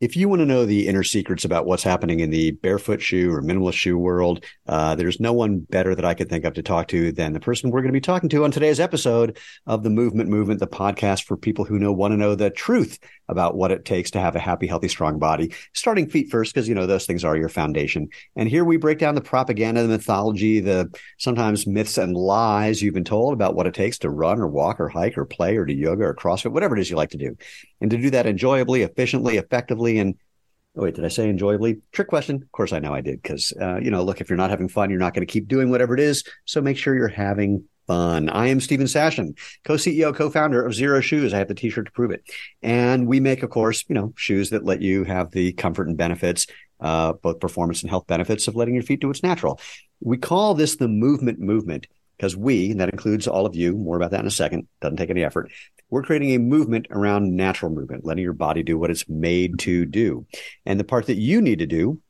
If you want to know the inner secrets about what's happening in the barefoot shoe or minimalist shoe world, uh, there's no one better that I could think of to talk to than the person we're going to be talking to on today's episode of the Movement Movement, the podcast for people who know want to know the truth about what it takes to have a happy, healthy, strong body. Starting feet first, because you know those things are your foundation. And here we break down the propaganda, the mythology, the sometimes myths and lies you've been told about what it takes to run or walk or hike or play or do yoga or CrossFit, whatever it is you like to do, and to do that enjoyably, efficiently, effectively and oh wait, did I say enjoyably? Trick question. Of course, I know I did because uh, you know, look, if you're not having fun, you're not going to keep doing whatever it is. So make sure you're having fun. I am Steven Sashen, co-CEO, co-founder of Xero Shoes. I have the t-shirt to prove it. And we make, of course, you know, shoes that let you have the comfort and benefits, uh, both performance and health benefits of letting your feet do what's natural. We call this the movement movement because we, and that includes all of you, more about that in a second, doesn't take any effort, we're creating a movement around natural movement, letting your body do what it's made to do. And the part that you need to do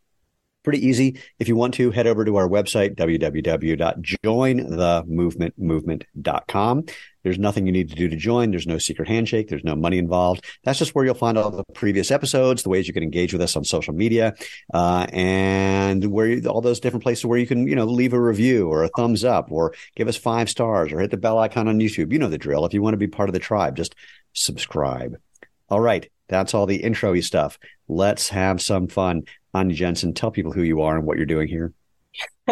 pretty easy. If you want to, head over to our website, www.jointhemovementmovement.com. There's nothing you need to do to join. There's no secret handshake. There's no money involved. That's just where you'll find all the previous episodes, the ways you can engage with us on social media, uh, and where you, all those different places where you can, you know, leave a review or a thumbs up or give us five stars or hit the bell icon on YouTube. You know the drill. If you want to be part of the tribe, just subscribe. All right. That's all the intro stuff. Let's have some fun. Anya Jensen, tell people who you are and what you're doing here.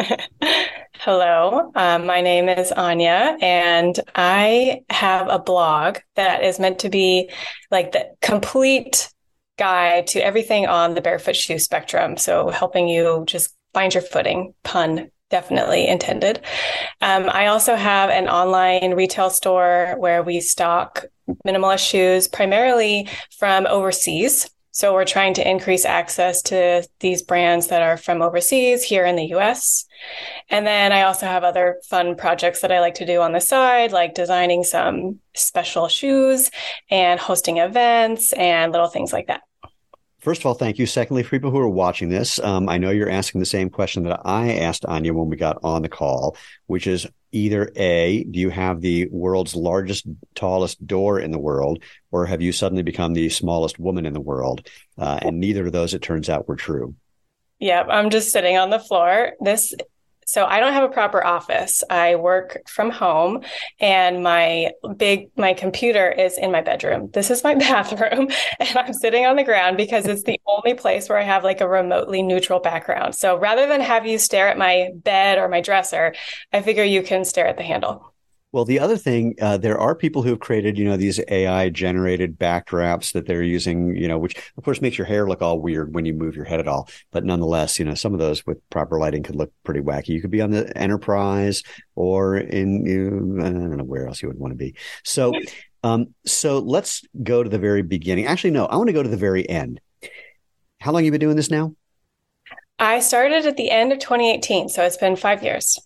Hello, um, my name is Anya, and I have a blog that is meant to be like the complete guide to everything on the barefoot shoe spectrum. So, helping you just find your footing, pun definitely intended. Um, I also have an online retail store where we stock minimalist shoes primarily from overseas. So we're trying to increase access to these brands that are from overseas here in the US. And then I also have other fun projects that I like to do on the side, like designing some special shoes and hosting events and little things like that. First of all, thank you. Secondly, for people who are watching this, um, I know you're asking the same question that I asked Anya when we got on the call, which is either A, do you have the world's largest, tallest door in the world, or have you suddenly become the smallest woman in the world? Uh, and neither of those, it turns out, were true. Yep, I'm just sitting on the floor. This so I don't have a proper office. I work from home and my big my computer is in my bedroom. This is my bathroom and I'm sitting on the ground because it's the only place where I have like a remotely neutral background. So rather than have you stare at my bed or my dresser, I figure you can stare at the handle. Well, the other thing, uh, there are people who have created, you know, these AI generated backdrops that they're using, you know, which of course makes your hair look all weird when you move your head at all. But nonetheless, you know, some of those with proper lighting could look pretty wacky. You could be on the Enterprise or in, you know, I don't know where else you would want to be. So, um, so let's go to the very beginning. Actually, no, I want to go to the very end. How long have you been doing this now? I started at the end of 2018, so it's been five years.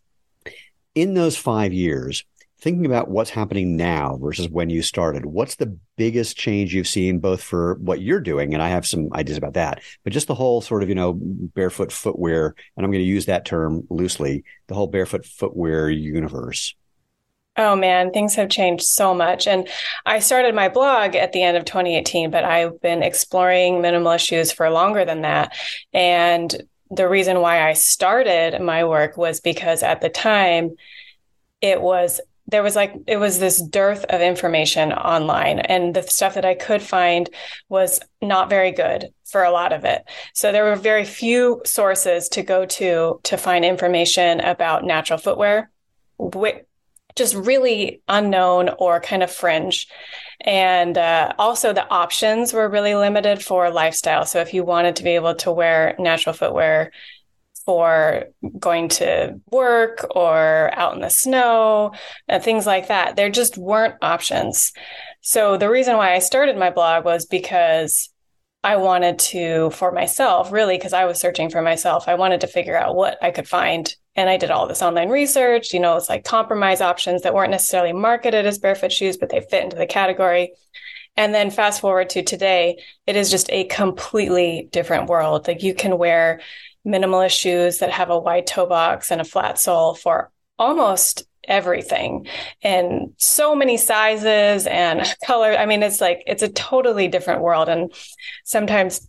In those five years, thinking about what's happening now versus when you started, what's the biggest change you've seen both for what you're doing? And I have some ideas about that, but just the whole sort of, you know, barefoot footwear. And I'm going to use that term loosely, the whole barefoot footwear universe. Oh man, things have changed so much. And I started my blog at the end of 2018, but I've been exploring minimalist shoes for longer than that. And the reason why I started my work was because at the time, it was there was like it was this dearth of information online and the stuff that i could find was not very good for a lot of it. So there were very few sources to go to to find information about natural footwear just really unknown or kind of fringe. And uh, also the options were really limited for lifestyle. So if you wanted to be able to wear natural footwear for going to work or out in the snow and things like that. There just weren't options. So the reason why I started my blog was because I wanted to, for myself, really, because I was searching for myself, I wanted to figure out what I could find. And I did all this online research. You know, it's like compromise options that weren't necessarily marketed as barefoot shoes, but they fit into the category. And then fast forward to today, it is just a completely different world. Like you can wear minimalist shoes that have a wide toe box and a flat sole for almost everything in so many sizes and color. I mean, it's like it's a totally different world. And sometimes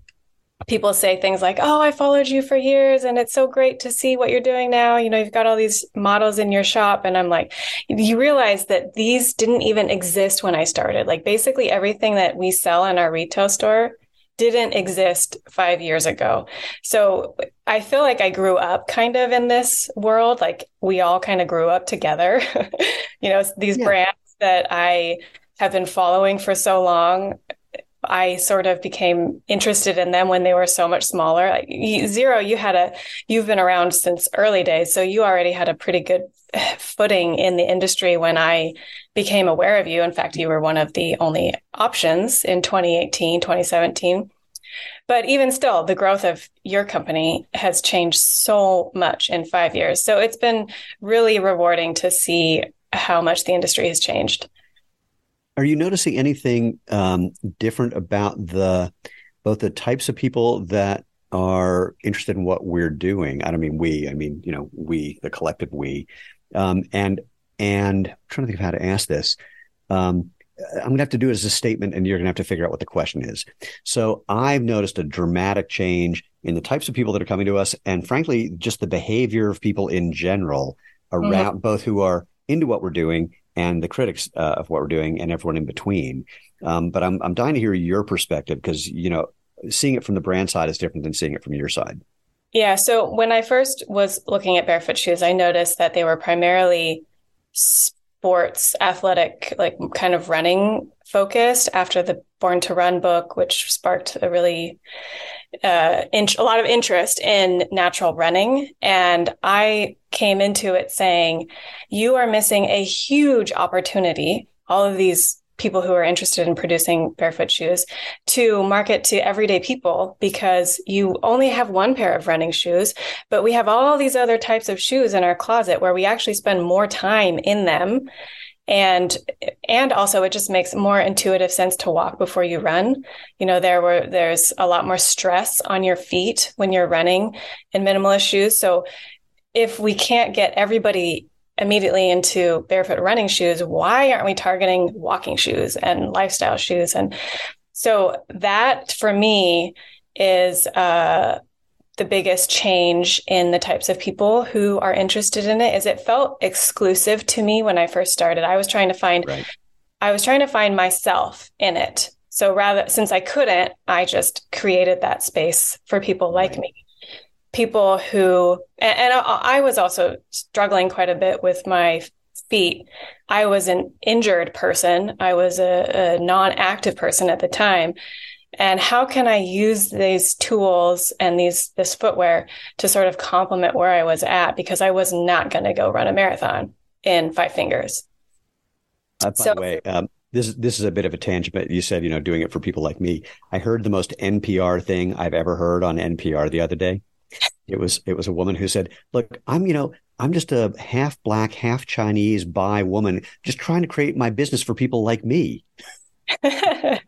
people say things like, Oh, I followed you for years and it's so great to see what you're doing now. You know, you've got all these models in your shop. And I'm like, you realize that these didn't even exist when I started. Like basically everything that we sell in our retail store didn't exist five years ago. So I feel like I grew up kind of in this world. Like we all kind of grew up together. you know, these yeah. brands that I have been following for so long I sort of became interested in them when they were so much smaller. Like Xero, you had a, you've been around since early days, so you already had a pretty good footing in the industry when I became aware of you. In fact, you were one of the only options in 2018, 2017. But even still, the growth of your company has changed so much in five years. So it's been really rewarding to see how much the industry has changed. Are you noticing anything um, different about the both the types of people that are interested in what we're doing? I don't mean we. I mean you know we, the collective we, um, and and I'm trying to think of how to ask this. Um, I'm going to have to do it as a statement, and you're going to have to figure out what the question is. So I've noticed a dramatic change in the types of people that are coming to us, and frankly, just the behavior of people in general mm-hmm. around mm-hmm. both who are into what we're doing and the critics uh, of what we're doing and everyone in between. Um, but I'm I'm dying to hear your perspective because you know seeing it from the brand side is different than seeing it from your side. Yeah. So when I first was looking at barefoot shoes, I noticed that they were primarily sports, athletic, like kind of running focused after the Born to Run book, which sparked a really uh, in- a lot of interest in natural running. And I came into it saying, you are missing a huge opportunity. All of these people who are interested in producing barefoot shoes to market to everyday people because you only have one pair of running shoes, but we have all these other types of shoes in our closet where we actually spend more time in them. And and also it just makes more intuitive sense to walk before you run. You know there were there's a lot more stress on your feet when you're running in minimalist shoes. So if we can't get everybody immediately into barefoot running shoes why aren't we targeting walking shoes and lifestyle shoes and so that for me is uh the biggest change in the types of people who are interested in it is it felt exclusive to me when I first started. I was trying to find right. I was trying to find myself in it. So rather since I couldn't, I just created that space for people like right. me. People who and, and I, I was also struggling quite a bit with my feet. I was an injured person. I was a, a non-active person at the time and how can I use these tools and these this footwear to sort of complement where I was at because I was not going to go run a marathon in five fingers. Uh, by so, the way, um, this this is a bit of a tangent, but you said you know doing it for people like me. I heard the most NPR thing I've ever heard on NPR the other day. It was it was a woman who said, "Look, I'm you know I'm just a half black, half Chinese bi woman, just trying to create my business for people like me." I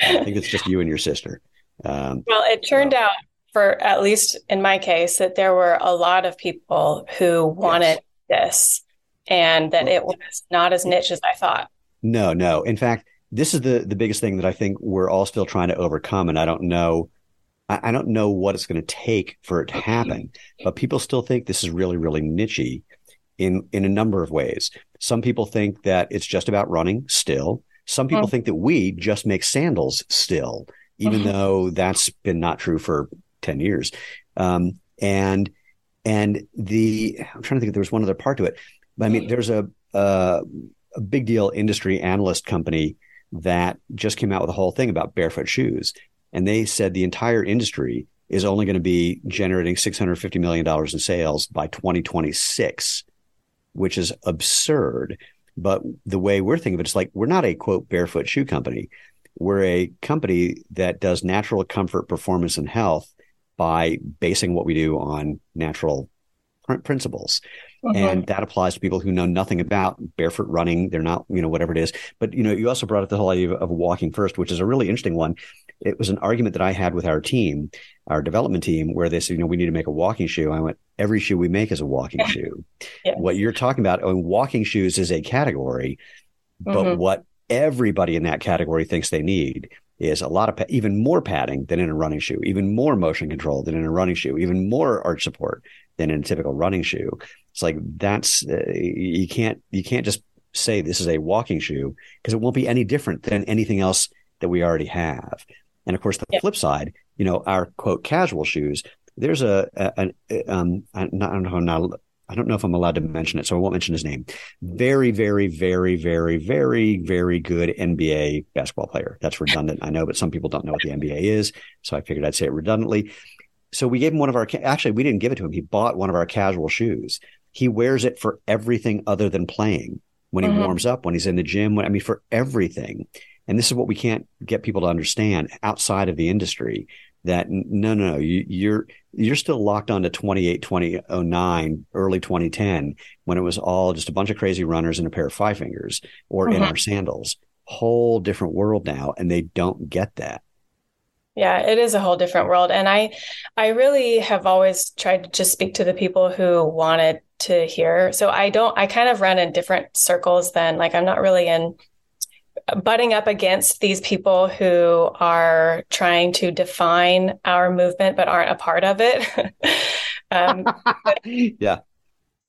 think it's just you and your sister. Um, well, it turned out, for at least in my case, that there were a lot of people who wanted yes. this and that it was not as niche as I thought. No, no. In fact, this is the the biggest thing that I think we're all still trying to overcome, and I don't know. I, I don't know what it's going to take for it to happen, but people still think this is really, really nichey in in a number of ways. Some people think that it's just about running still. Some people mm. think that we just make sandals still, even mm-hmm. though that's been not true for 10 years. Um, and, and the, I'm trying to think if there was one other part to it, but I mean, there's a, a, a big deal industry analyst company that just came out with a whole thing about barefoot shoes. And they said the entire industry is only going to be generating $650 million in sales by 2026, which is absurd. But the way we're thinking of it is like we're not a quote barefoot shoe company. We're a company that does natural comfort, performance, and health by basing what we do on natural principles. Mm-hmm. And that applies to people who know nothing about barefoot running. They're not, you know, whatever it is. But, you know, you also brought up the whole idea of walking first, which is a really interesting one. It was an argument that I had with our team, our development team, where they said, you know, we need to make a walking shoe. I went, every shoe we make is a walking shoe. Yeah. What you're talking about, I mean, walking shoes is a category, but mm-hmm. what everybody in that category thinks they need is a lot of even more padding than in a running shoe, even more motion control than in a running shoe, even more arch support than in a typical running shoe. It's like that's uh, you can't you can't just say this is a walking shoe because it won't be any different than anything else that we already have. And of course, the yeah. flip side, you know, our quote casual shoes. There's a, a, a um, I don't know, I'm not, I don't know if I'm allowed to mention it, so I won't mention his name. Very, very, very, very, very, very good NBA basketball player. That's redundant, I know, but some people don't know what the NBA is, so I figured I'd say it redundantly. So we gave him one of our. Actually, we didn't give it to him. He bought one of our casual shoes. He wears it for everything other than playing. When he mm-hmm. warms up, when he's in the gym, when, I mean, for everything. And this is what we can't get people to understand outside of the industry that no, no, no, you, you're, you're still locked on to 28, 2009, early 2010, when it was all just a bunch of crazy runners in a pair of five fingers or mm-hmm. in our sandals. Whole different world now. And they don't get that. Yeah, it is a whole different world. And I, I really have always tried to just speak to the people who wanted to hear. So I don't, I kind of run in different circles than Like I'm not really in butting up against these people who are trying to define our movement but aren't a part of it. um, yeah.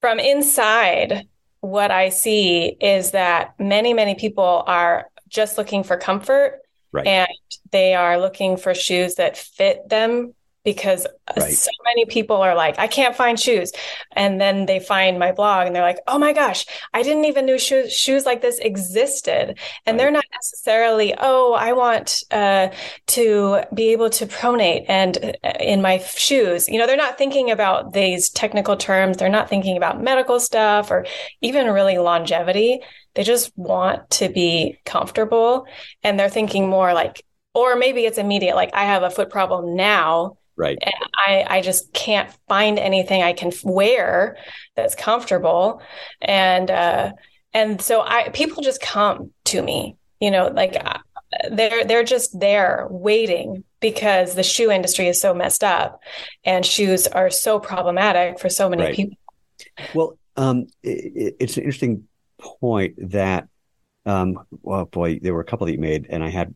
From inside, what I see is that many, many people are just looking for comfort right. and they are looking for shoes that fit them because right. so many people are like, I can't find shoes. And then they find my blog and they're like, oh my gosh, I didn't even know shoes, shoes like this existed. And right. they're not necessarily, oh, I want uh, to be able to pronate and uh, in my shoes. You know, they're not thinking about these technical terms. They're not thinking about medical stuff or even really longevity. They just want to be comfortable and they're thinking more like, or maybe it's immediate, like I have a foot problem now Right. And I, I just can't find anything I can wear that's comfortable. And, uh, and so I, people just come to me, you know, like uh, they're, they're just there waiting because the shoe industry is so messed up and shoes are so problematic for so many right. people. Well, um, it, it's an interesting point that, um, well, boy, there were a couple that you made, and I had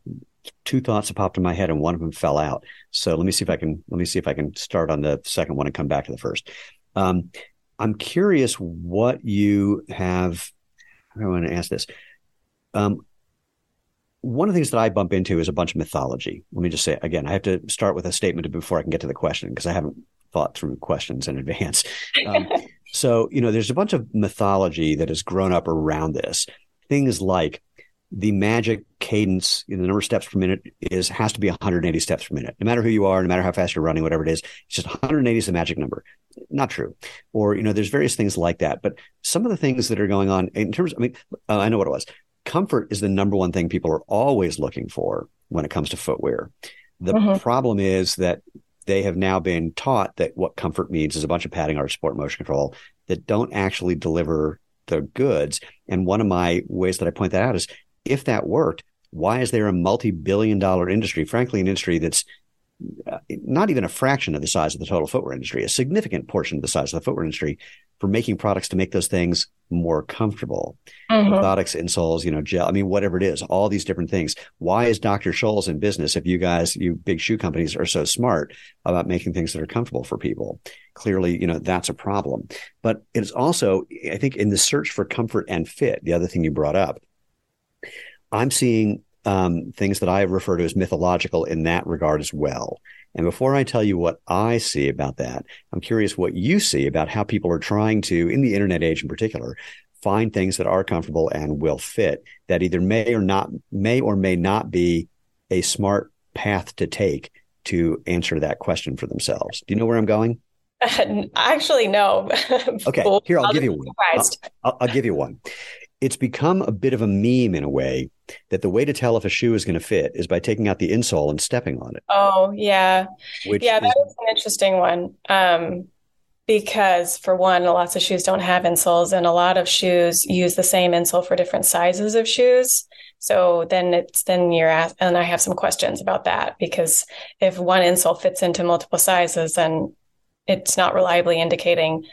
two thoughts that popped in my head and one of them fell out. So let me see if I can let me see if I can start on the second one and come back to the first. Um, I'm curious what you have. I want to ask this. Um, one of the things that I bump into is a bunch of mythology. Let me just say again, I have to start with a statement before I can get to the question because I haven't thought through questions in advance. Um, so, you know, there's a bunch of mythology that has grown up around this. Things like the magic cadence, in the number of steps per minute is has to be 180 steps per minute. No matter who you are, no matter how fast you're running, whatever it is, it's just 180 is the magic number. Not true. Or you know, there's various things like that. But some of the things that are going on in terms, I mean, uh, I know what it was. Comfort is the number one thing people are always looking for when it comes to footwear. The mm-hmm. problem is that they have now been taught that what comfort means is a bunch of padding or sport motion control that don't actually deliver the goods. And one of my ways that I point that out is if that worked, why is there a multi-billion dollar industry, frankly, an industry that's not even a fraction of the size of the total footwear industry, a significant portion of the size of the footwear industry for making products to make those things more comfortable. Mm-hmm. Orthotics, insoles, you know, gel, I mean, whatever it is, all these different things. Why is Dr. Scholl's in business if you guys, you big shoe companies are so smart about making things that are comfortable for people? Clearly, you know, that's a problem. But it's also, I think, in the search for comfort and fit, the other thing you brought up, I'm seeing um, things that I refer to as mythological in that regard as well. And before I tell you what I see about that, I'm curious what you see about how people are trying to, in the internet age in particular, find things that are comfortable and will fit that either may or not may or may not be a smart path to take to answer that question for themselves. Do you know where I'm going? Actually, no. okay, here I'll, I'll give you one. I'll, I'll, I'll give you one it's become a bit of a meme in a way that the way to tell if a shoe is going to fit is by taking out the insole and stepping on it. Oh, yeah. Which yeah, that is, is an interesting one. Um, because for one, lots of shoes don't have insoles, and a lot of shoes use the same insole for different sizes of shoes. So then it's then you're asked, and I have some questions about that because if one insole fits into multiple sizes, then it's not reliably indicating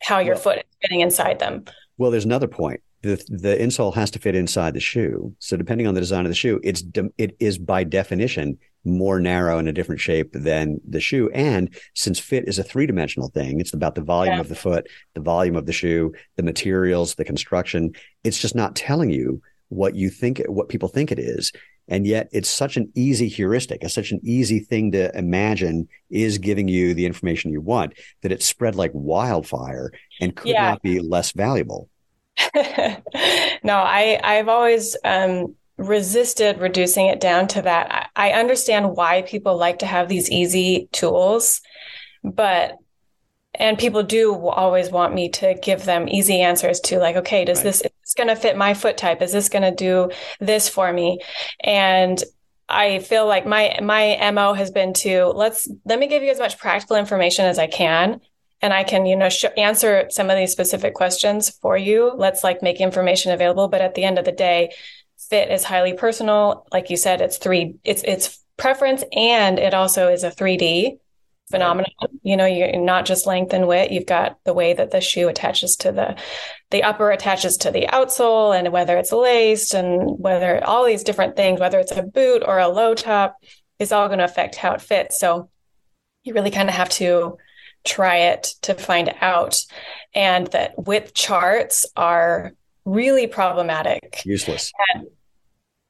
how your well, foot is fitting inside them. Well, there's another point the the insole has to fit inside the shoe. So depending on the design of the shoe, it's it is by definition more narrow and a different shape than the shoe. And since fit is a three dimensional thing, it's about the volume yeah. of the foot, the volume of the shoe, the materials, the construction. It's just not telling you what you think, what people think it is. And yet it's such an easy heuristic, it's such an easy thing to imagine is giving you the information you want that it spread like wildfire and could yeah. not be less valuable. no, I, I've always um, resisted reducing it down to that. I, I understand why people like to have these easy tools, but and people do always want me to give them easy answers to like okay does right. this is this going to fit my foot type is this going to do this for me and i feel like my my mo has been to let's let me give you as much practical information as i can and i can you know sh- answer some of these specific questions for you let's like make information available but at the end of the day fit is highly personal like you said it's three it's it's preference and it also is a 3d phenomenon. You know, you're not just length and width. You've got the way that the shoe attaches to the the upper attaches to the outsole, and whether it's laced, and whether all these different things, whether it's a boot or a low top, is all going to affect how it fits. So you really kind of have to try it to find out, and that width charts are really problematic. Useless. And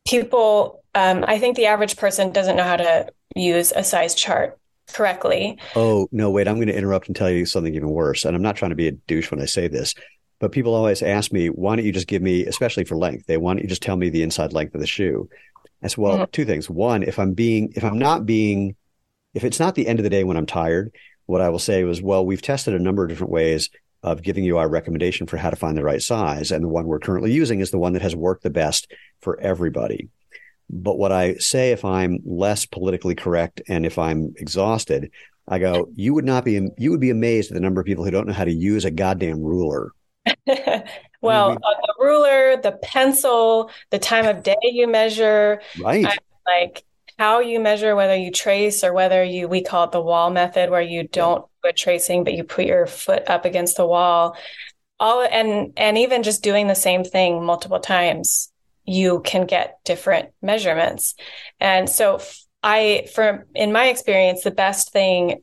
people, um, I think the average person doesn't know how to use a size chart correctly. Oh, no, wait, I'm going to interrupt and tell you something even worse. And I'm not trying to be a douche when I say this, but people always ask me, why don't you just give me, especially for length, they want you just tell me the inside length of the shoe. I said, well, mm-hmm. two things. One, if I'm being, if I'm not being, if it's not the end of the day when I'm tired, what I will say was, well, we've tested a number of different ways of giving you our recommendation for how to find the right size. And the one we're currently using is the one that has worked the best for everybody. But what I say if I'm less politically correct and if I'm exhausted, I go, you would not be, you would be amazed at the number of people who don't know how to use a goddamn ruler. well, I mean, the ruler, the pencil, the time of day you measure, right? like how you measure whether you trace or whether you we call it the wall method where you don't yeah. put tracing but you put your foot up against the wall all and and even just doing the same thing multiple times you can get different measurements. And so I, for in my experience, the best thing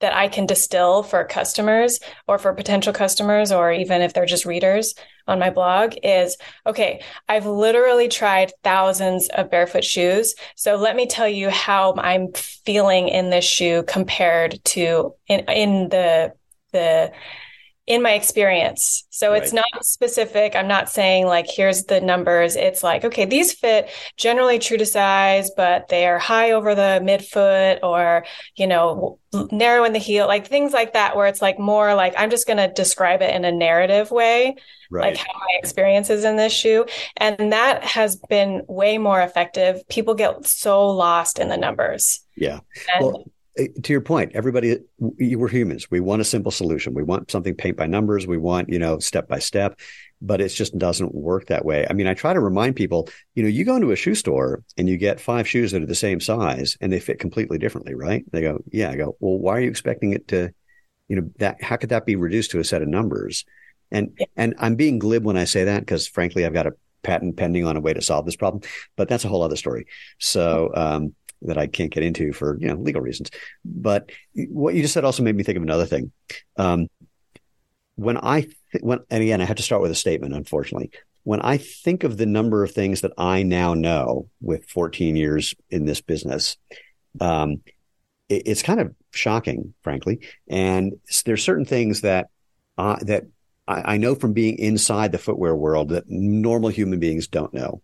that I can distill for customers or for potential customers, or even if they're just readers on my blog, is okay, I've literally tried thousands of barefoot shoes. So let me tell you how I'm feeling in this shoe compared to in, in the, the, in my experience. So right. it's not specific. I'm not saying like, here's the numbers. It's like, okay, these fit generally true to size, but they are high over the midfoot or, you know, narrow in the heel, like things like that, where it's like more like, I'm just going to describe it in a narrative way, right. like how my experiences in this shoe. And that has been way more effective. People get so lost in the numbers. Yeah. And, well, to your point, everybody, we're humans. We want a simple solution. We want something paint by numbers. We want, you know, step by step, but it just doesn't work that way. I mean, I try to remind people, you know, you go into a shoe store and you get five shoes that are the same size and they fit completely differently, right? They go, yeah. I go, well, why are you expecting it to, you know, that, how could that be reduced to a set of numbers? And, yeah. and I'm being glib when I say that because frankly, I've got a patent pending on a way to solve this problem, but that's a whole other story. So, um, that I can't get into for you know legal reasons. But what you just said also made me think of another thing. Um, when I th- when and again I have to start with a statement. Unfortunately, when I think of the number of things that I now know with 14 years in this business, um, it, it's kind of shocking, frankly. And there's certain things that uh, that I, I know from being inside the footwear world that normal human beings don't know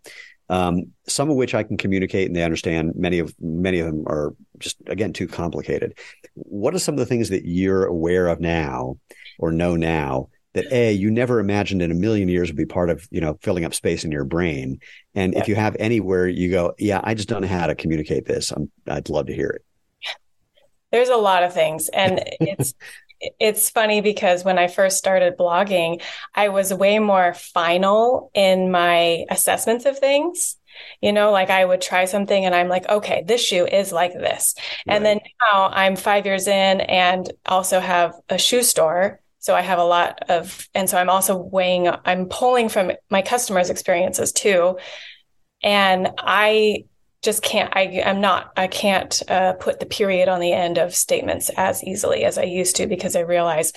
um, some of which I can communicate and they understand. Many of many of them are just again too complicated. What are some of the things that you're aware of now or know now that a you never imagined in a million years would be part of you know filling up space in your brain? And yeah. if you have anywhere you go, yeah, I just don't know how to communicate this. I'm, I'd love to hear it. There's a lot of things, and it's it's funny because when I first started blogging, I was way more final in my assessments of things. You know, like I would try something and I'm like, okay, this shoe is like this. Right. And then now I'm five years in and also have a shoe store. So I have a lot of, and so I'm also weighing, I'm pulling from my customers' experiences too. And I just can't, I, I'm not, I can't uh, put the period on the end of statements as easily as I used to because I realize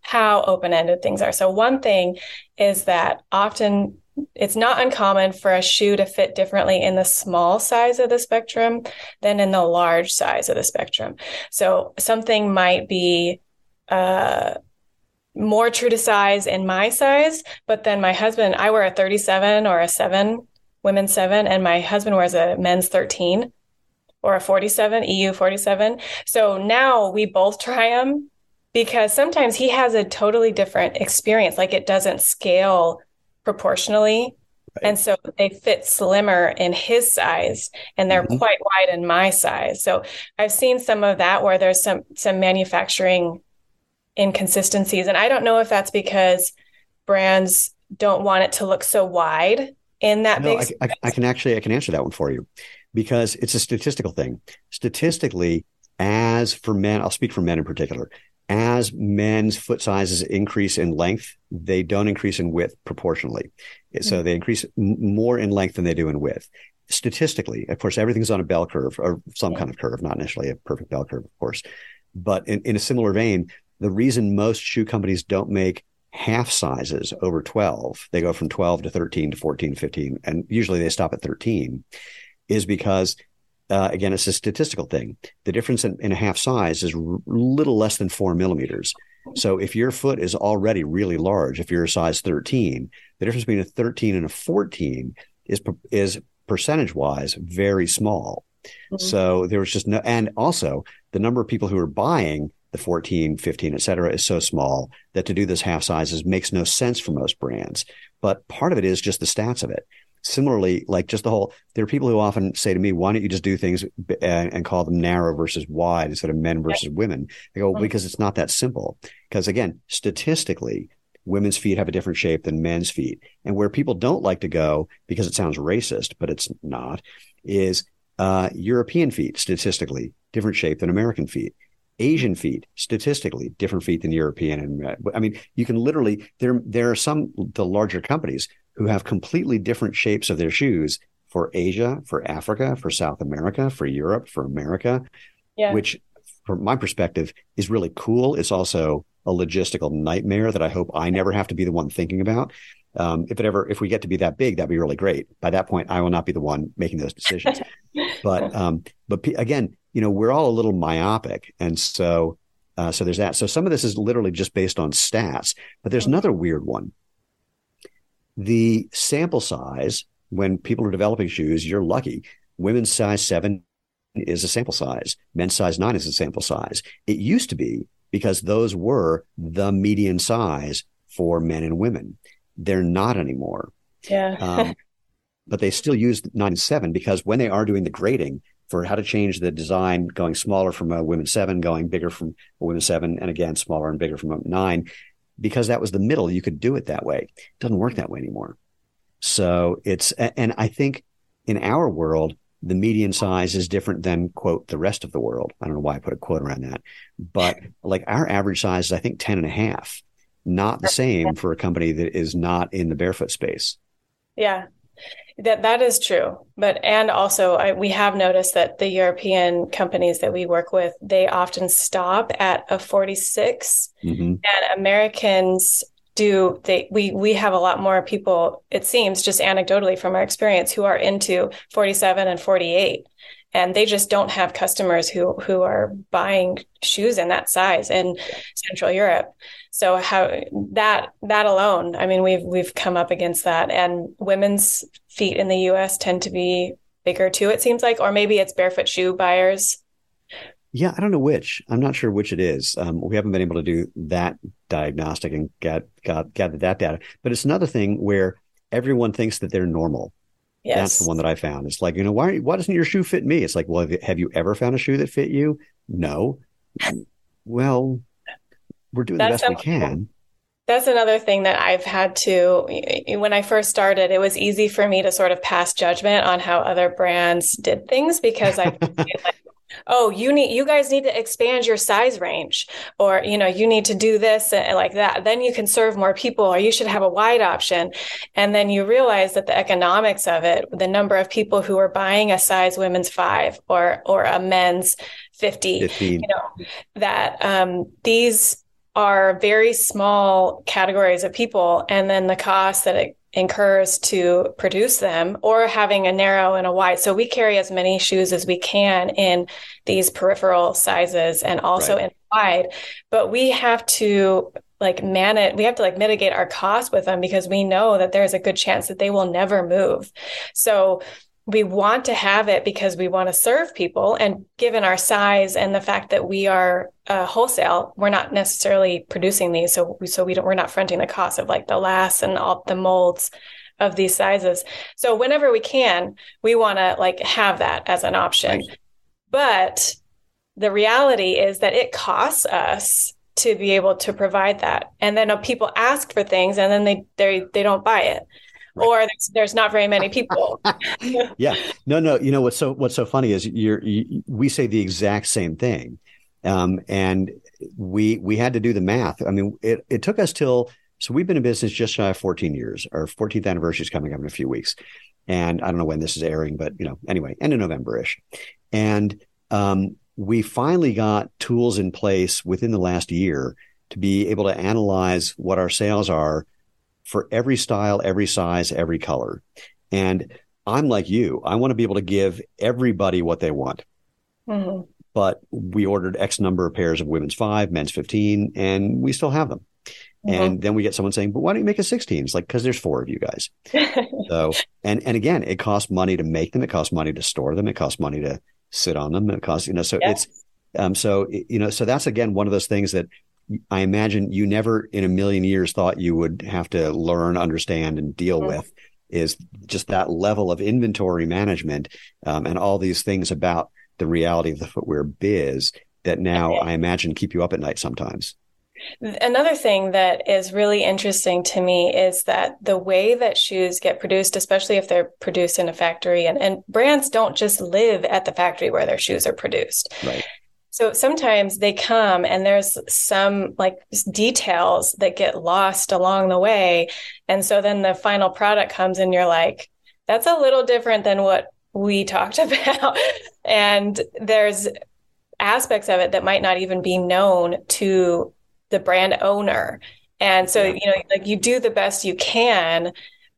how open ended things are. So one thing is that often it's not uncommon for a shoe to fit differently in the small size of the spectrum than in the large size of the spectrum. So something might be uh, more true to size in my size, but then my husband, I wear a 37 or a 7, women's 7, and my husband wears a men's 13 or a 47, EU 47. So now we both try them because sometimes he has a totally different experience. Like it doesn't scale proportionally. Right. And so they fit slimmer in his size and they're mm-hmm. quite wide in my size. So I've seen some of that where there's some some manufacturing inconsistencies. And I don't know if that's because brands don't want it to look so wide in that no. I, I, I, can actually I can answer that one for you because it's a statistical thing. Statistically, as for men, I'll speak for men in particular. As men's foot sizes increase in length, they don't increase in width proportionally. So mm-hmm. they increase more in length than they do in width. Statistically, of course, everything's on a bell curve or some kind of curve, not necessarily a perfect bell curve, of course. But in, in a similar vein, the reason most shoe companies don't make half sizes over 12, they go from 12 to 13 to 14 to 15, and usually they stop at 13, is because, uh, again, it's a statistical thing. The difference in, in a half size is r- little less than four millimeters. So if your foot is already really large, if you're a size 13, the difference between a 13 and a 14 is, is percentage wise very small. Mm-hmm. So there was just no, and also the number of people who are buying the 14, 15, et cetera, is so small that to do this half sizes makes no sense for most brands. But part of it is just the stats of it. Similarly, like just the whole, there are people who often say to me, why don't you just do things and, and call them narrow versus wide instead of men versus women? They go, well, because it's not that simple. Because again, statistically, women's feet have a different shape than men's feet. And where people don't like to go, because it sounds racist, but it's not, is uh, European feet, statistically, different shape than American feet. Asian feet, statistically different feet than European. And uh, I mean, you can literally there there are some the larger companies who have completely different shapes of their shoes for Asia, for Africa, for South America, for Europe, for America, yeah. which from my perspective is really cool. It's also a logistical nightmare that I hope I never have to be the one thinking about. Um, if it ever, if we get to be that big, that'd be really great. By that point, I will not be the one making those decisions. but, um, but p- again, you know, we're all a little myopic. And so, uh, so there's that. So some of this is literally just based on stats, but there's another weird one. The sample size when people are developing shoes, you're lucky. Women's size seven is a sample size. Men's size nine is a sample size. It used to be because those were the median size for men and women. They're not anymore. Yeah. um, but they still use nine and seven because when they are doing the grading, for how to change the design, going smaller from a women's seven, going bigger from a women's seven, and again, smaller and bigger from a nine. Because that was the middle, you could do it that way. It doesn't work that way anymore. So it's, and I think in our world, the median size is different than quote the rest of the world. I don't know why I put a quote around that, but like our average size is, I think 10 and a half, not the same for a company that is not in the barefoot space. Yeah. That that is true, but and also I, we have noticed that the European companies that we work with they often stop at a 46, mm-hmm. and Americans do they we we have a lot more people it seems just anecdotally from our experience who are into 47 and 48 and they just don't have customers who who are buying shoes in that size in Central Europe. So how that that alone, I mean, we've we've come up against that, and women's feet in the U.S. tend to be bigger too. It seems like, or maybe it's barefoot shoe buyers. Yeah, I don't know which. I'm not sure which it is. Um, we haven't been able to do that diagnostic and get got gather that data. But it's another thing where everyone thinks that they're normal Yes. That's the one that I found. It's like, you know, why, why doesn't your shoe fit me? It's like, well, have you, have you ever found a shoe that fit you? No. Well, we're doing that's the best we can. That's another thing that I've had to, when I first started, it was easy for me to sort of pass judgment on how other brands did things because I, like, oh you need you guys need to expand your size range or you know you need to do this and like that. Then you can serve more people or you should have a wide option. And then you realize that the economics of it the number of people who are buying a size women's 5 or or a men's 50 15. you know that um, these are very small categories of people. And then the cost that it incurs to produce them or having a narrow and a wide. So we carry as many shoes as we can in these peripheral sizes and also right. in wide, but we have to like manage, we have to like mitigate our cost with them because we know that there's a good chance that they will never move. So we want to have it because we want to serve people. And given our size and the fact that we are uh, wholesale we're not necessarily producing these. So we, so we don't we're not fronting the cost of like the lasts and all the molds of these sizes. So whenever we can we want to like have that as an option. Right. but the reality is that it costs us to be able to provide that. And then uh, people ask for things and then they they they don't buy it Right. or there's, there's, not very many people. yeah, no, no. You know what's so what's so funny is you're you, we say the exact same thing, um, and we we had to do the math. I mean, it it took us till so we've been in business just shy of 14 years. Our 14th anniversary is coming up in a few weeks, and I don't know when this is airing, but you know, anyway, end of November ish, and um, we finally got tools in place within the last year to be able to analyze what our sales are for every style, every size, every color. And I'm like you. I want to be able to give everybody what they want. Mm-hmm. But we ordered X number of pairs of women's five, men's 15, and we still have them. Mm-hmm. And then we get someone saying, but why don't you make a 16? It's like, because there's four of you guys. so, and, and again, it costs money to make them. It costs money to store them. It costs money to sit on them. It costs, you know, so yes. it's, um, so, you know, so that's again, one of those things that I imagine you never in a million years thought you would have to learn, understand, and deal mm-hmm. with is just that level of inventory management um, and all these things about the reality of the footwear biz that now I imagine keep you up at night sometimes. Another thing that is really interesting to me is that the way that shoes get produced, especially if they're produced in a factory, and, and brands don't just live at the factory where their shoes are produced. Right. So sometimes they come and there's some like details that get lost along the way. And so then the final product comes and you're like, that's a little different than what we talked about. and there's aspects of it that might not even be known to the brand owner. And so, you know, like you do the best you can,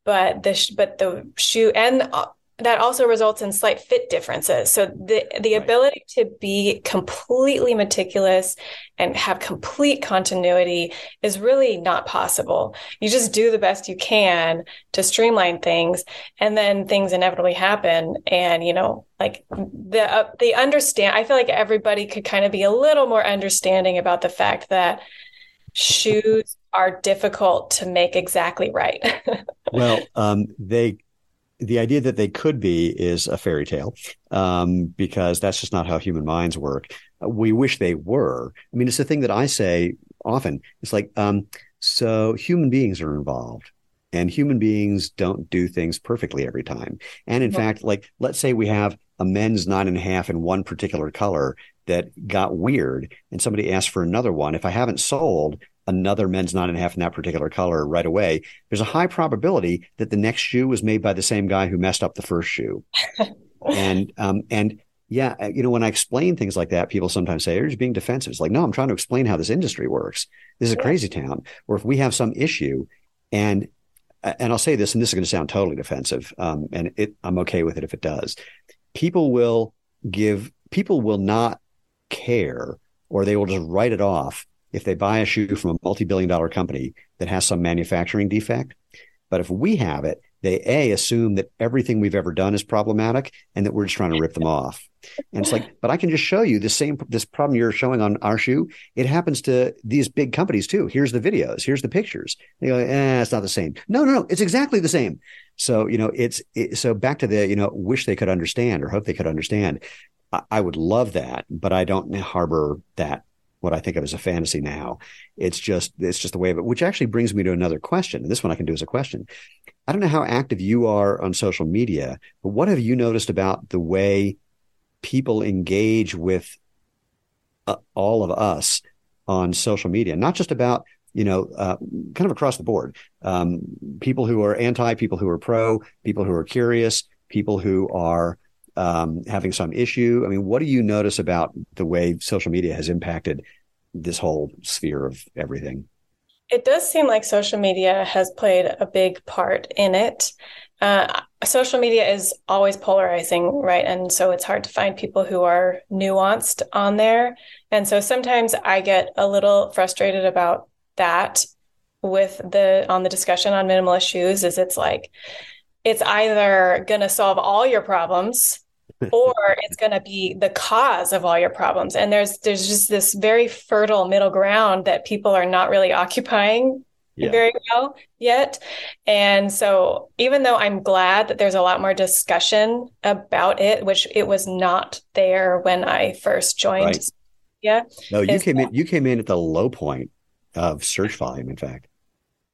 but the, sh- but the shoe and uh, that also results in slight fit differences. So the the right. ability to be completely meticulous and have complete continuity is really not possible. You just do the best you can to streamline things and then things inevitably happen and you know like the uh, the understand I feel like everybody could kind of be a little more understanding about the fact that shoes are difficult to make exactly right. well, um, they the idea that they could be is a fairy tale um, because that's just not how human minds work. We wish they were. I mean, it's the thing that I say often. It's like, um, so human beings are involved and human beings don't do things perfectly every time. And in fact, like, let's say we have a men's nine and a half in one particular color that got weird and somebody asked for another one. If I haven't sold, another men's nine and a half in that particular color right away, there's a high probability that the next shoe was made by the same guy who messed up the first shoe. and um, and yeah, uh, you know, when I explain things like that, people sometimes say, "You're just being defensive." It's like, no, I'm trying to explain how this industry works. This is a crazy town. Or if we have some issue, and uh, and I'll say this, and this is going to sound totally defensive, um, and it, I'm okay with it if it does. People will give, people will not care, or they will just write it off if they buy a shoe from a multi-billion dollar company that has some manufacturing defect. But if we have it, they a assume that everything we've ever done is problematic and that we're just trying to rip them off. And it's like, but I can just show you the same this problem you're showing on our shoe. It happens to these big companies too. Here's the videos. Here's the pictures. They go, eh, it's not the same. No, no, no, it's exactly the same. So you know, it's it, so back to the you know, wish they could understand or hope they could understand. I, I would love that, but I don't harbor that what I think of as a fantasy now. It's just it's just the way of it. Which actually brings me to another question. And this one I can do as a question. I don't know how active you are on social media, but what have you noticed about the way people engage with uh, all of us on social media, not just about you know, uh, kind of across the board. Um, people who are anti, people who are pro, people who are curious, people who are um, having some issue. I mean, what do you notice about the way social media has impacted this whole sphere of everything? It does seem like social media has played a big part in it. Uh, social media is always polarizing, right? And so it's hard to find people who are nuanced on there. And so sometimes I get a little frustrated about that with the on the discussion on minimalist shoes is it's like it's either going to solve all your problems or it's going to be the cause of all your problems and there's there's just this very fertile middle ground that people are not really occupying yeah. very well yet and so even though i'm glad that there's a lot more discussion about it which it was not there when i first joined right. yeah no you came in you came in at the low point of search volume, in fact.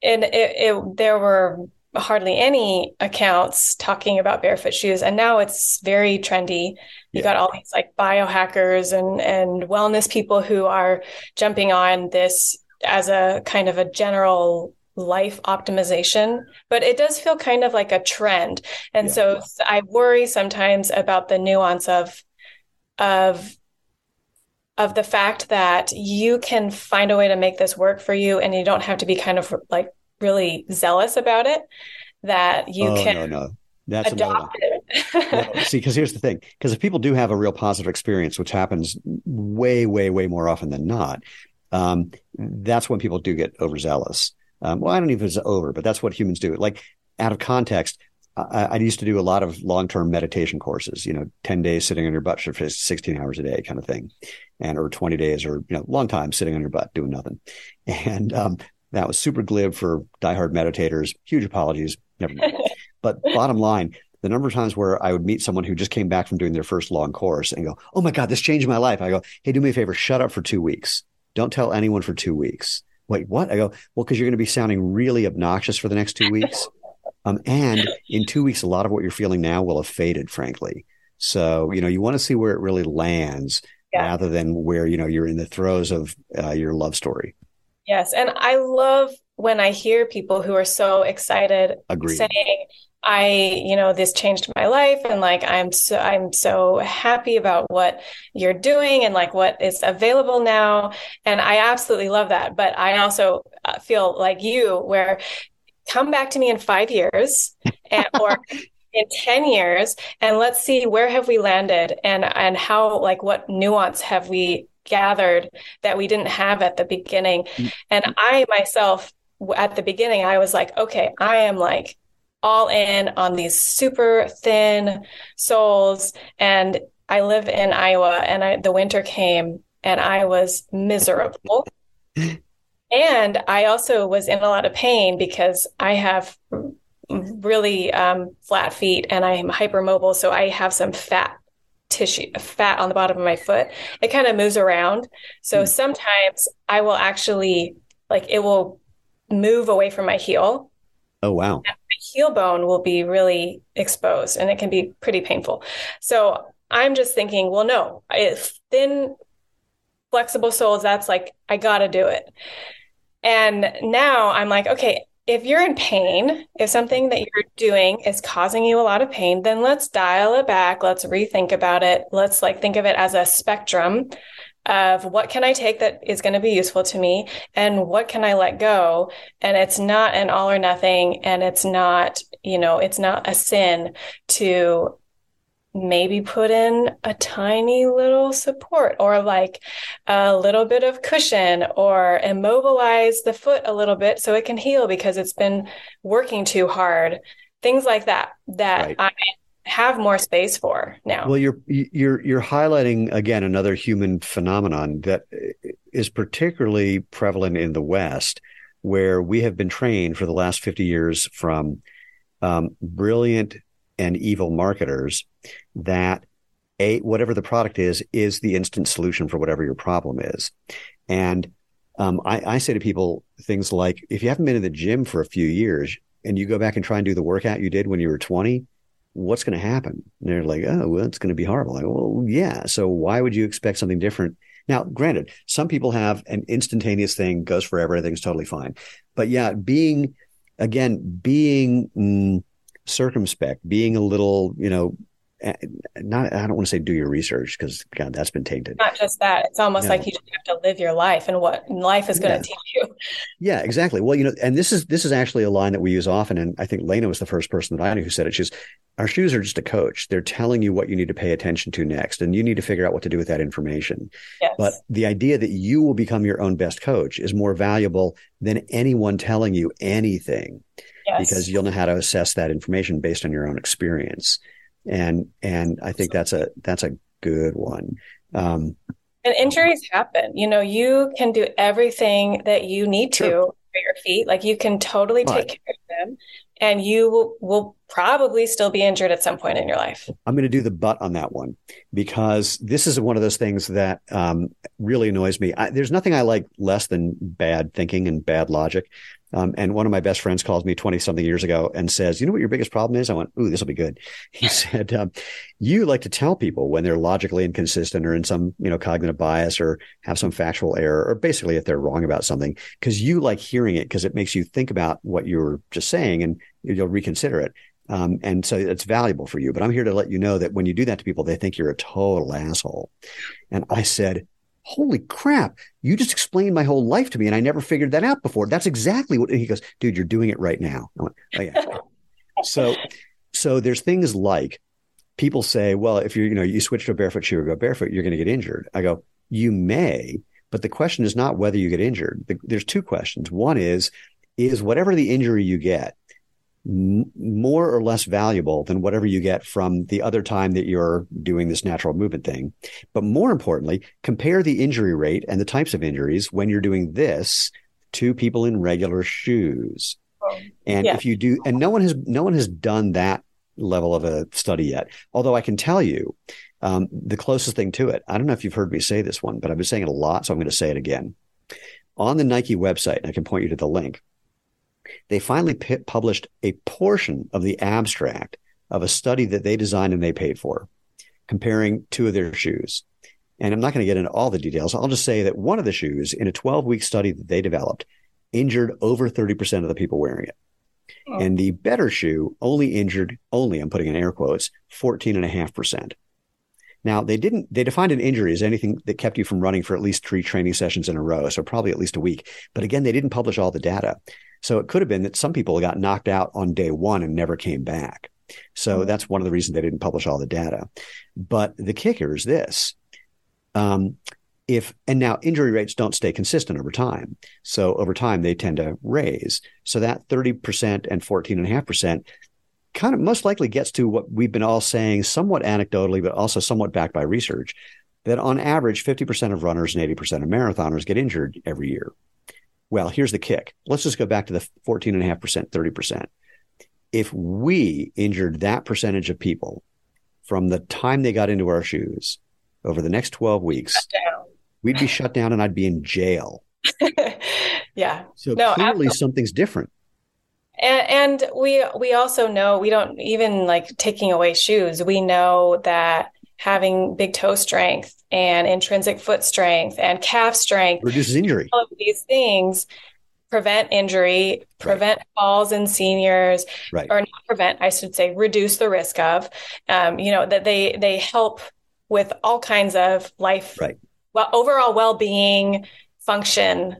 And it, it, there were hardly any accounts talking about barefoot shoes, and now it's very trendy. You yeah. got all these like biohackers and and wellness people who are jumping on this as a kind of a general life optimization, but it does feel kind of like a trend. And yeah. so I worry sometimes about the nuance of of of the fact that you can find a way to make this work for you and you don't have to be kind of like really zealous about it that you oh, can no no that's adopt it. no, see because here's the thing because if people do have a real positive experience which happens way way way more often than not um, that's when people do get overzealous um, well i don't know if it's over but that's what humans do like out of context I, I, used to do a lot of long-term meditation courses, you know, 10 days sitting on your butt for 16 hours a day kind of thing. And, or 20 days or, you know, long time sitting on your butt doing nothing. And, um, that was super glib for diehard meditators. Huge apologies. Never mind. but bottom line, the number of times where I would meet someone who just came back from doing their first long course and go, Oh my God, this changed my life. I go, Hey, do me a favor, shut up for two weeks. Don't tell anyone for two weeks. Wait, what? I go, Well, because you're going to be sounding really obnoxious for the next two weeks. Um, and in two weeks, a lot of what you're feeling now will have faded, frankly. So, you know, you want to see where it really lands yeah. rather than where, you know, you're in the throes of uh, your love story. Yes. And I love when I hear people who are so excited Agreed. saying, I, you know, this changed my life and like I'm so I'm so happy about what you're doing and like what is available now and I absolutely love that but I also uh, feel like you where come back to me in five years and, or in 10 years and let's see where have we landed and and how like what nuance have we gathered that we didn't have at the beginning mm-hmm. and i myself at the beginning i was like okay i am like all in on these super thin soles and i live in iowa and I, the winter came and i was miserable And I also was in a lot of pain because I have really um, flat feet and I'm hypermobile. So I have some fat tissue, fat on the bottom of my foot. It kind of moves around. So mm. sometimes I will actually, like, it will move away from my heel. Oh, wow. And my heel bone will be really exposed and it can be pretty painful. So I'm just thinking, well, no, if thin, flexible soles, that's like, I got to do it. And now I'm like, okay, if you're in pain, if something that you're doing is causing you a lot of pain, then let's dial it back. Let's rethink about it. Let's like think of it as a spectrum of what can I take that is going to be useful to me and what can I let go. And it's not an all or nothing. And it's not, you know, it's not a sin to maybe put in a tiny little support or like a little bit of cushion or immobilize the foot a little bit so it can heal because it's been working too hard things like that that right. i have more space for now well you're you're you're highlighting again another human phenomenon that is particularly prevalent in the west where we have been trained for the last 50 years from um, brilliant and evil marketers that a whatever the product is is the instant solution for whatever your problem is and um, I, I, say to people things like if you haven't been in the gym for a few years and you go back and try and do the workout you did when you were 20 what's going to happen? And they're like, oh, well, it's going to be horrible. Like, well, yeah. So why would you expect something different? Now, granted, some people have an instantaneous thing, goes forever, everything's totally fine. But yeah, being, again, being mm, circumspect, being a little, you know, eh, not I don't want to say do your research because God that's been tainted. Not just that; it's almost like you just have to live your life and what life is going to teach you. Yeah, exactly. Well, you know, and this is this is actually a line that we use often, and I think Lena was the first person that I knew who said it. She's our shoes are just a coach. They're telling you what you need to pay attention to next, and you need to figure out what to do with that information. Yes. But the idea that you will become your own best coach is more valuable than anyone telling you anything. Yes. Because you'll know how to assess that information based on your own experience and and I think that's a that's a good one. Um, and injuries happen. You know, you can do everything that you need to sure. for your feet. Like you can totally take care of them, and you will, will probably still be injured at some point in your life. I'm going to do the butt on that one because this is one of those things that um, really annoys me. I, there's nothing I like less than bad thinking and bad logic. Um, and one of my best friends calls me 20 something years ago and says, You know what your biggest problem is? I went, Ooh, this will be good. He said, um, You like to tell people when they're logically inconsistent or in some, you know, cognitive bias or have some factual error, or basically if they're wrong about something, because you like hearing it because it makes you think about what you were just saying and you'll reconsider it. Um, and so it's valuable for you. But I'm here to let you know that when you do that to people, they think you're a total asshole. And I said, holy crap, you just explained my whole life to me and I never figured that out before. That's exactly what he goes, dude, you're doing it right now. Went, oh, yeah. so, so there's things like people say, well, if you're, you know, you switch to a barefoot shoe or go barefoot, you're going to get injured. I go, you may, but the question is not whether you get injured. There's two questions. One is, is whatever the injury you get, more or less valuable than whatever you get from the other time that you're doing this natural movement thing. But more importantly, compare the injury rate and the types of injuries when you're doing this to people in regular shoes. Oh, and yeah. if you do, and no one has, no one has done that level of a study yet. Although I can tell you, um, the closest thing to it, I don't know if you've heard me say this one, but I've been saying it a lot. So I'm going to say it again. On the Nike website, I can point you to the link they finally p- published a portion of the abstract of a study that they designed and they paid for, comparing two of their shoes. And I'm not going to get into all the details. I'll just say that one of the shoes in a 12 week study that they developed injured over 30% of the people wearing it. Oh. And the better shoe only injured, only, I'm putting in air quotes, 14.5%. Now they didn't, they defined an injury as anything that kept you from running for at least three training sessions in a row. So probably at least a week. But again, they didn't publish all the data. So it could have been that some people got knocked out on day one and never came back. So mm-hmm. that's one of the reasons they didn't publish all the data. But the kicker is this. Um, if and now injury rates don't stay consistent over time. So over time they tend to raise. So that 30% and 14.5% kind of most likely gets to what we've been all saying somewhat anecdotally, but also somewhat backed by research that on average 50% of runners and 80% of marathoners get injured every year. Well, here's the kick. Let's just go back to the 14.5%, 30%. If we injured that percentage of people from the time they got into our shoes over the next 12 weeks, we'd be shut down and I'd be in jail. yeah. So no, clearly absolutely. something's different. And, and we we also know we don't even like taking away shoes. We know that having big toe strength and intrinsic foot strength and calf strength reduces injury. All of these things prevent injury, prevent right. falls in seniors, right. or not prevent, I should say, reduce the risk of. Um, you know that they they help with all kinds of life, right. well, overall well being, function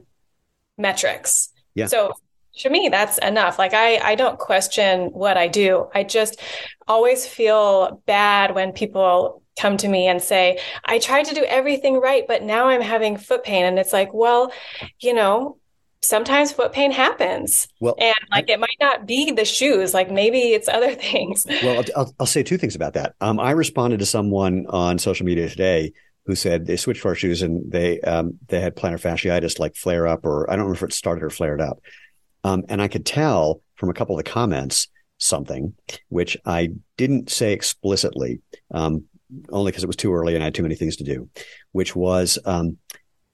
metrics. Yeah. So to me that's enough like i i don't question what i do i just always feel bad when people come to me and say, I tried to do everything right, but now I'm having foot pain. And it's like, well, you know, sometimes foot pain happens. Well, and like it might not be the shoes, like maybe it's other things. Well, I'll, I'll, say two things about that. Um, I responded to someone on social media today who said they switched our shoes and they um, they had plantar fasciitis like flare up, or I don't know if it started or flared up. Um, and I could tell from a couple of the comments something which I didn't say explicitly, um, only because it was too early and I had too many things to do, which was um,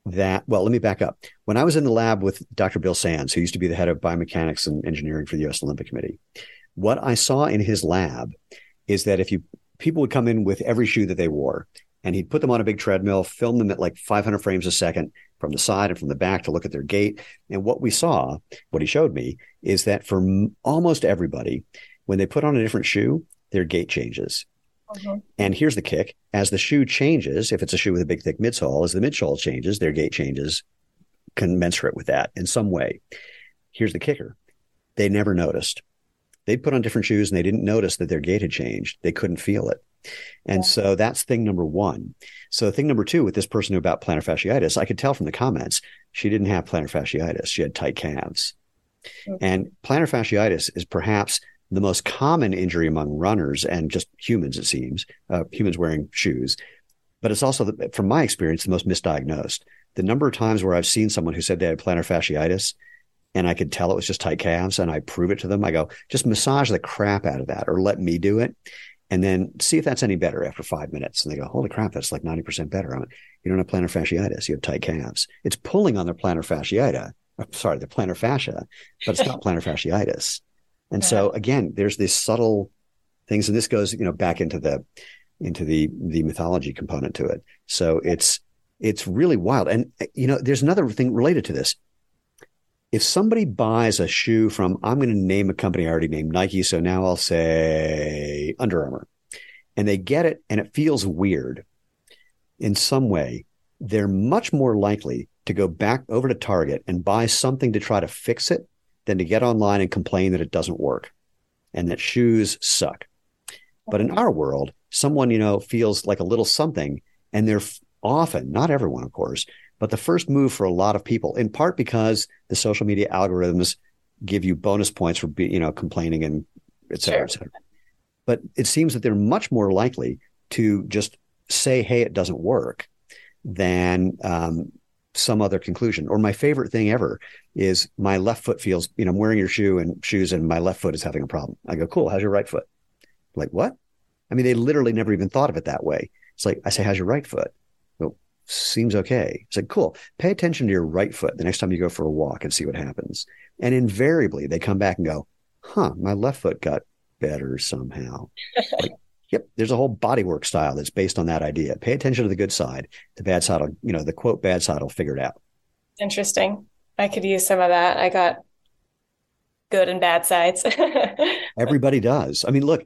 that, well, let me back up. When I was in the lab with Dr. Bill Sands, who used to be the head of biomechanics and engineering for the US Olympic Committee, what I saw in his lab is that if you people would come in with every shoe that they wore, and he'd put them on a big treadmill, film them at like 500 frames a second from the side and from the back to look at their gait. And what we saw, what he showed me, is that for m- almost everybody, when they put on a different shoe, their gait changes. Mm-hmm. And here's the kick: as the shoe changes, if it's a shoe with a big thick midsole, as the midsole changes, their gait changes commensurate with that in some way. Here's the kicker: they never noticed. They'd put on different shoes and they didn't notice that their gait had changed. They couldn't feel it. And yeah. so that's thing number one. So thing number two with this person about plantar fasciitis, I could tell from the comments she didn't have plantar fasciitis. She had tight calves. Okay. And plantar fasciitis is perhaps the most common injury among runners and just humans, it seems, uh, humans wearing shoes. But it's also, the, from my experience, the most misdiagnosed. The number of times where I've seen someone who said they had plantar fasciitis and I could tell it was just tight calves and I prove it to them, I go, just massage the crap out of that or let me do it and then see if that's any better after five minutes. And they go, holy crap, that's like 90% better. I'm, you don't have plantar fasciitis. You have tight calves. It's pulling on their plantar fasciitis. Uh, sorry, the plantar fascia, but it's not plantar fasciitis. And so again, there's these subtle things, and this goes, you know, back into the into the the mythology component to it. So it's it's really wild. And eh, you know, there's another thing related to this. If somebody buys a shoe from, I'm going to name a company I already named Nike, so now I'll say Under Armour, and they get it and it feels weird in some way, they're much more likely to go back over to Target and buy something to try to fix it than to get online and complain that it doesn't work and that shoes suck. But in our world, someone, you know, feels like a little something and they're often, not everyone, of course, but the first move for a lot of people, in part because the social media algorithms give you bonus points for, be, you know, complaining and et cetera, sure. et cetera. But it seems that they're much more likely to just say, hey, it doesn't work than um, some other conclusion. Or my favorite thing ever is my left foot feels, you know, I'm wearing your shoe and shoes and my left foot is having a problem. I go, cool. How's your right foot? Like, what? I mean, they literally never even thought of it that way. It's like, I say, how's your right foot? Well, seems okay. It's like, cool. Pay attention to your right foot the next time you go for a walk and see what happens. And invariably they come back and go, huh, my left foot got better somehow. like, Yep, there's a whole bodywork style that's based on that idea. Pay attention to the good side. The bad side will, you know, the quote bad side will figure it out. Interesting. I could use some of that. I got good and bad sides. Everybody does. I mean, look,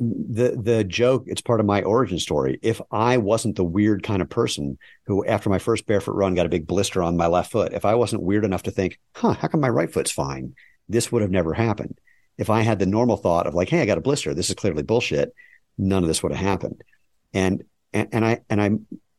the the joke, it's part of my origin story. If I wasn't the weird kind of person who after my first barefoot run got a big blister on my left foot, if I wasn't weird enough to think, huh, how come my right foot's fine? This would have never happened. If I had the normal thought of like, hey, I got a blister, this is clearly bullshit none of this would have happened. And and, and I and I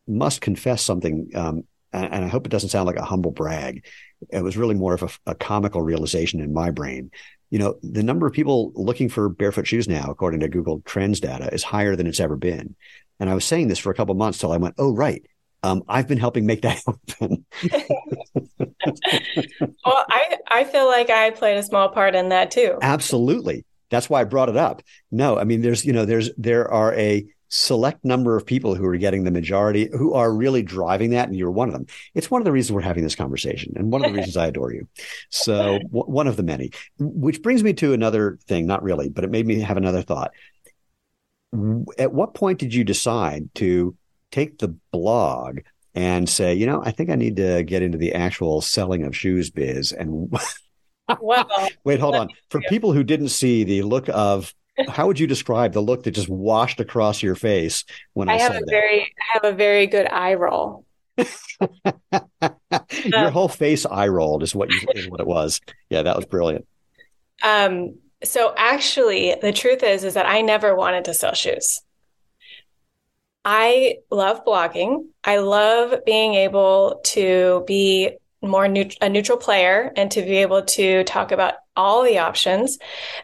must confess something, um, and, and, I hope it doesn't sound like a humble brag. It was really more of a, a comical realization in my brain. You know, the number of people looking for barefoot shoes now, according to Google Trends data, is higher than it's ever been. And I was saying this for a couple months till I went, "Oh, right, um, I've been helping make that happen. well, I, I feel like I played a small part in that too. Absolutely. That's why I brought it up. No, I mean, there's, you know, there's, there are a select number of people who are getting the majority who are really driving that. And you're one of them. It's one of the reasons we're having this conversation and one of the reasons I adore you. So w- one of the many, which brings me to another thing, not really, but it made me have another thought. At what point did you decide to take the blog and say, you know, I think I need to get into the actual selling of shoes biz and Well, wait, hold on. For people who didn't see the look of, how would you describe the look that just washed across your face when I, I have a that? very, I have a very good eye roll. your whole face eye rolled is what you, is what it was. Yeah, that was brilliant. Um. So actually, the truth is, is that I never wanted to sell shoes. I love blogging. I love being able to be more neut- a neutral player and to be able to talk about all the options.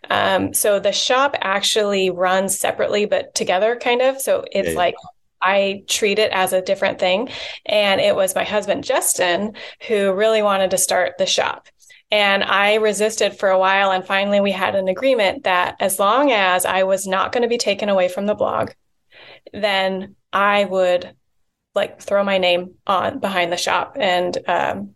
Um, so the shop actually runs separately but together, kind of. So it's yeah, yeah. like I treat it as a different thing. And it was my husband, Justin, who really wanted to start the shop. And I resisted for a while. And finally, we had an agreement that as long as I was not going to be taken away from the blog, then I would like throw my name on behind the shop and um,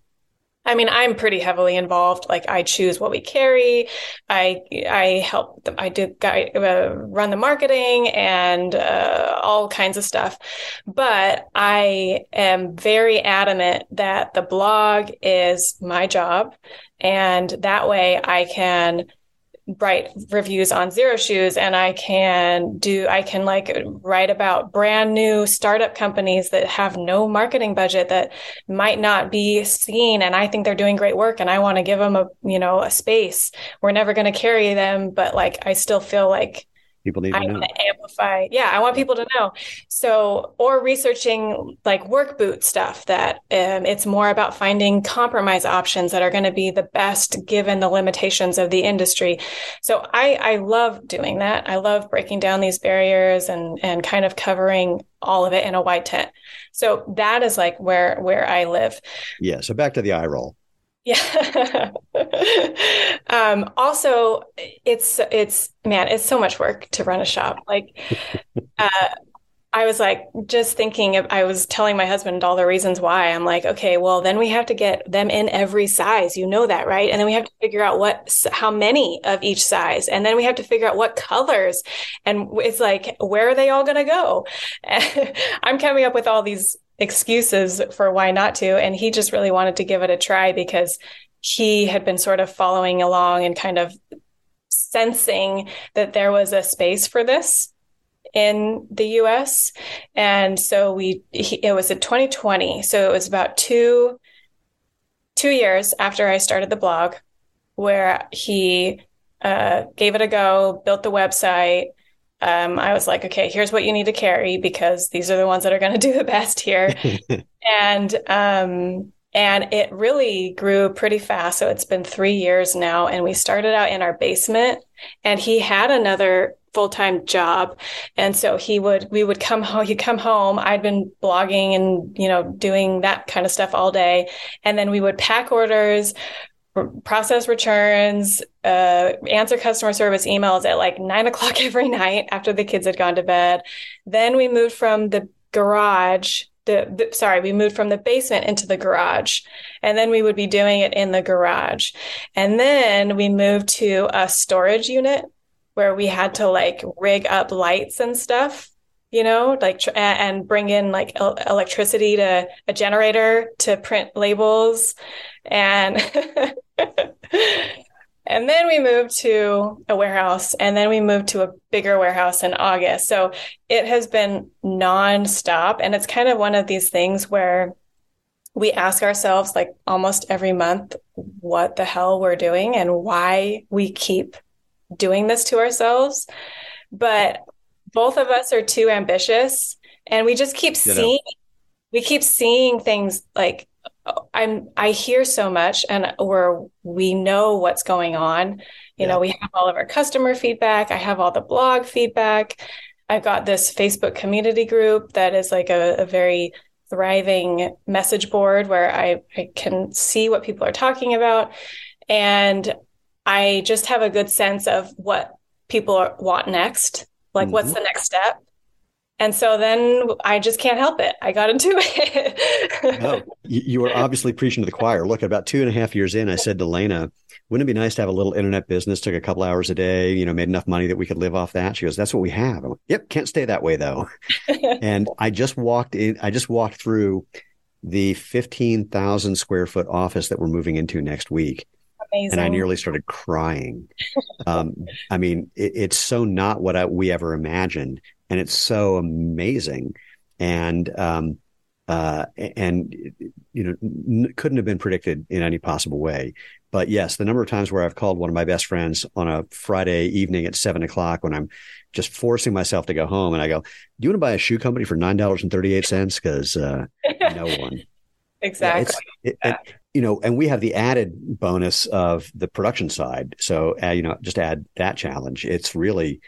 I mean, I'm pretty heavily involved. Like, I choose what we carry. I I help. I do uh, run the marketing and uh, all kinds of stuff. But I am very adamant that the blog is my job, and that way I can write reviews on Xero Shoes and I can do, I can like write about brand new startup companies that have no marketing budget that might not be seen. And I think they're doing great work and I want to give them a, you know, a space. We're never going to carry them, but like I still feel like people need to I know. amplify. Yeah, I want people to know. So, or researching like work boot stuff that um, it's more about finding compromise options that are going to be the best given the limitations of the industry. So, I I love doing that. I love breaking down these barriers and and kind of covering all of it in a wide tent. So that is like where where I live. Yeah. So back to the eye roll. Yeah. um, also, it's it's man, it's so much work to run a shop. Like, uh, I was like just thinking. Of, I was telling my husband all the reasons why. I'm like, okay, well, then we have to get them in every size. You know that, right? And then we have to figure out what, how many of each size, and then we have to figure out what colors. And it's like, where are they all going to go? I'm coming up with all these excuses for why not to. And he just really wanted to give it a try because he had been sort of following along and kind of sensing that there was a space for this in the US. And so we, he, it was in 2020. So it was about two, two years after I started the blog where he uh, gave it a go, built the website, um, I was like, okay, here's what you need to carry because these are the ones that are going to do the best here. and um, and it really grew pretty fast. So it's been three years now, and we started out in our basement, and he had another full-time job and so he would we would come home he'd come home i'd been blogging and you know doing that kind of stuff all day and then we would pack orders process returns, uh, answer customer service emails at like nine o'clock every night after the kids had gone to bed. Then we moved from the garage. The, the, sorry, we moved from the basement into the garage, and then we would be doing it in the garage, and then we moved to a storage unit where we had to like rig up lights and stuff you know, like and bring in like electricity to a generator to print labels and and then we moved to a warehouse and then we moved to a bigger warehouse in August. So it has been nonstop and it's kind of one of these things where we ask ourselves like almost every month what the hell we're doing and why we keep doing this to ourselves. But both of us are too ambitious and we just keep you seeing know. we keep seeing things like I'm I hear so much and where we know what's going on. You yeah. know, we have all of our customer feedback, I have all the blog feedback. I've got this Facebook community group that is like a, a very thriving message board where I, I can see what people are talking about. And I just have a good sense of what people want next. Like, mm-hmm. what's the next step? And so then I just can't help it. I got into it. you were obviously preaching to the choir. Look, about two and a half years in, I said to Lena, wouldn't it be nice to have a little internet business? Took a couple hours a day, you know, made enough money that we could live off that. She goes, that's what we have. Went, yep. Can't stay that way though. and I just walked in, I just walked through the 15,000 square foot office that we're moving into next week. Amazing. And I nearly started crying. um, I mean, it, it's so not what I, we ever imagined and it's so amazing. And um, uh, and you know n- couldn't have been predicted in any possible way. But yes the number of times where i've called one of my best friends on a friday evening at seven o'clock when i'm just forcing myself to go home and i go do you want to buy a shoe company for nine dollars and 38 cents? Because uh, no one. Exactly. Yeah, it, it, you know and we have the added bonus of the production side. So uh, you know just add that challenge. It's really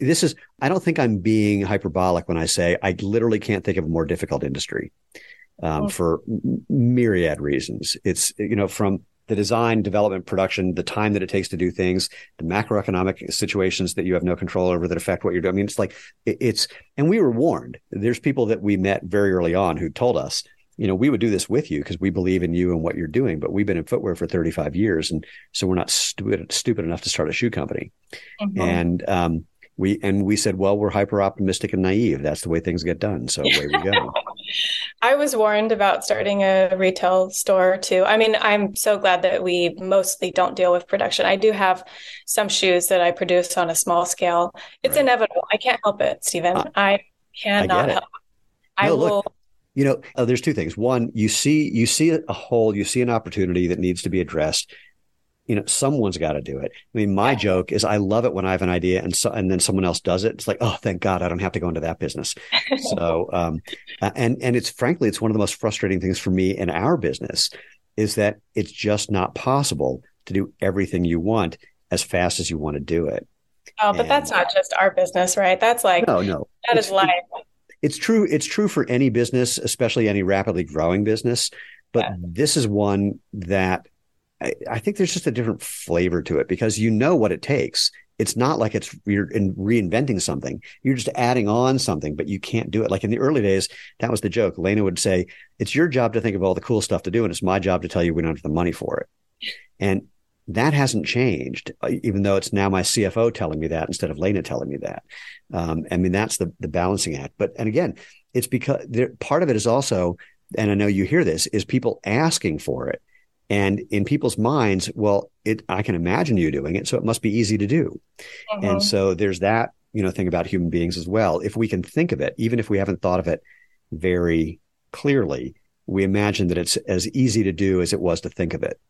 this is i don't think i'm being hyperbolic when i say i literally can't think of a more difficult industry um, oh. for myriad reasons it's you know from the design development production the time that it takes to do things the macroeconomic situations that you have no control over that affect what you're doing i mean it's like it's and we were warned there's people that we met very early on who told us you know, we would do this with you because we believe in you and what you're doing, but we've been in footwear for 35 years. And so we're not stupid, stupid enough to start a shoe company. Mm-hmm. And, um, we, and we said, well, we're hyper optimistic and naive. That's the way things get done. So away we go. I was warned about starting a retail store too. I mean, I'm so glad that we mostly don't deal with production. I do have some shoes that I produce on a small scale. It's right. inevitable. I can't help it, Steven. Uh, I cannot I help. It. I no, will. Look, you know, uh, there's two things. One, you see, you see a hole, you see an opportunity that needs to be addressed. You know, someone's got to do it. I mean, my joke is I love it when I have an idea and so, and then someone else does it. It's like, oh, thank God, I don't have to go into that business. so, um, and and it's frankly, it's one of the most frustrating things for me in our business is that it's just not possible to do everything you want as fast as you want to do it. Oh, but and, that's not just our business, right? That's like no, no, that is life it's true. It's true for any business, especially any rapidly growing business. But yeah. this is one that I, I, think there's just a different flavor to it because you know what it takes. It's not like it's you're in reinventing something. You're just adding on something, but you can't do it. Like in the early days, that was the joke. Lena would say, "It's your job to think of all the cool stuff to do, and it's my job to tell you we don't have the money for it." And that hasn't changed, uh, even though it's now my CFO telling me that instead of Lena telling me that. Um, I mean, that's the the balancing act. But and again, it's because there, part of it is also, and I know you hear this, is people asking for it, and in people's minds, well, it I can imagine you doing it, so it must be easy to do, mm-hmm. and so there's that you know thing about human beings as well. If we can think of it, even if we haven't thought of it very clearly, we imagine that it's as easy to do as it was to think of it.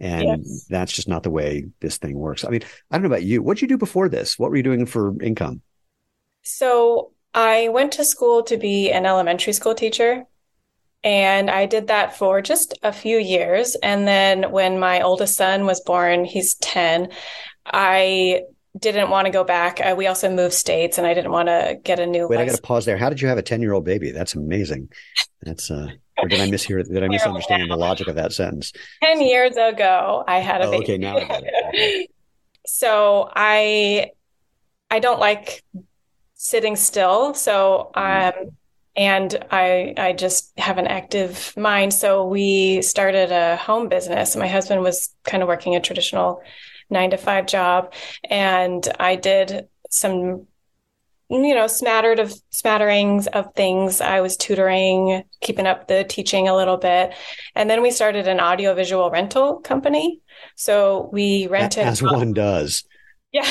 And yes. that's just not the way this thing works. I mean, I don't know about you. What did you do before this? What were you doing for income? So I went to school to be an elementary school teacher. And I did that for just a few years. And then when my oldest son was born, he's 10, I didn't want to go back. I, we also moved states and I didn't want to get a new Wait, license. I got to pause there. How did you have a 10 year old baby? That's amazing. That's uh or did I mishear? Did I misunderstand the logic of that sentence? Ten years ago, I had a oh, baby. Okay, now I get it. so I, I don't like sitting still. So mm-hmm. um, and I I just have an active mind. So we started a home business. My husband was kind of working a traditional nine to five job, and I did some you know, smattered of smatterings of things. I was tutoring, keeping up the teaching a little bit. And then we started an audiovisual rental company. So we rented as one does. Yeah.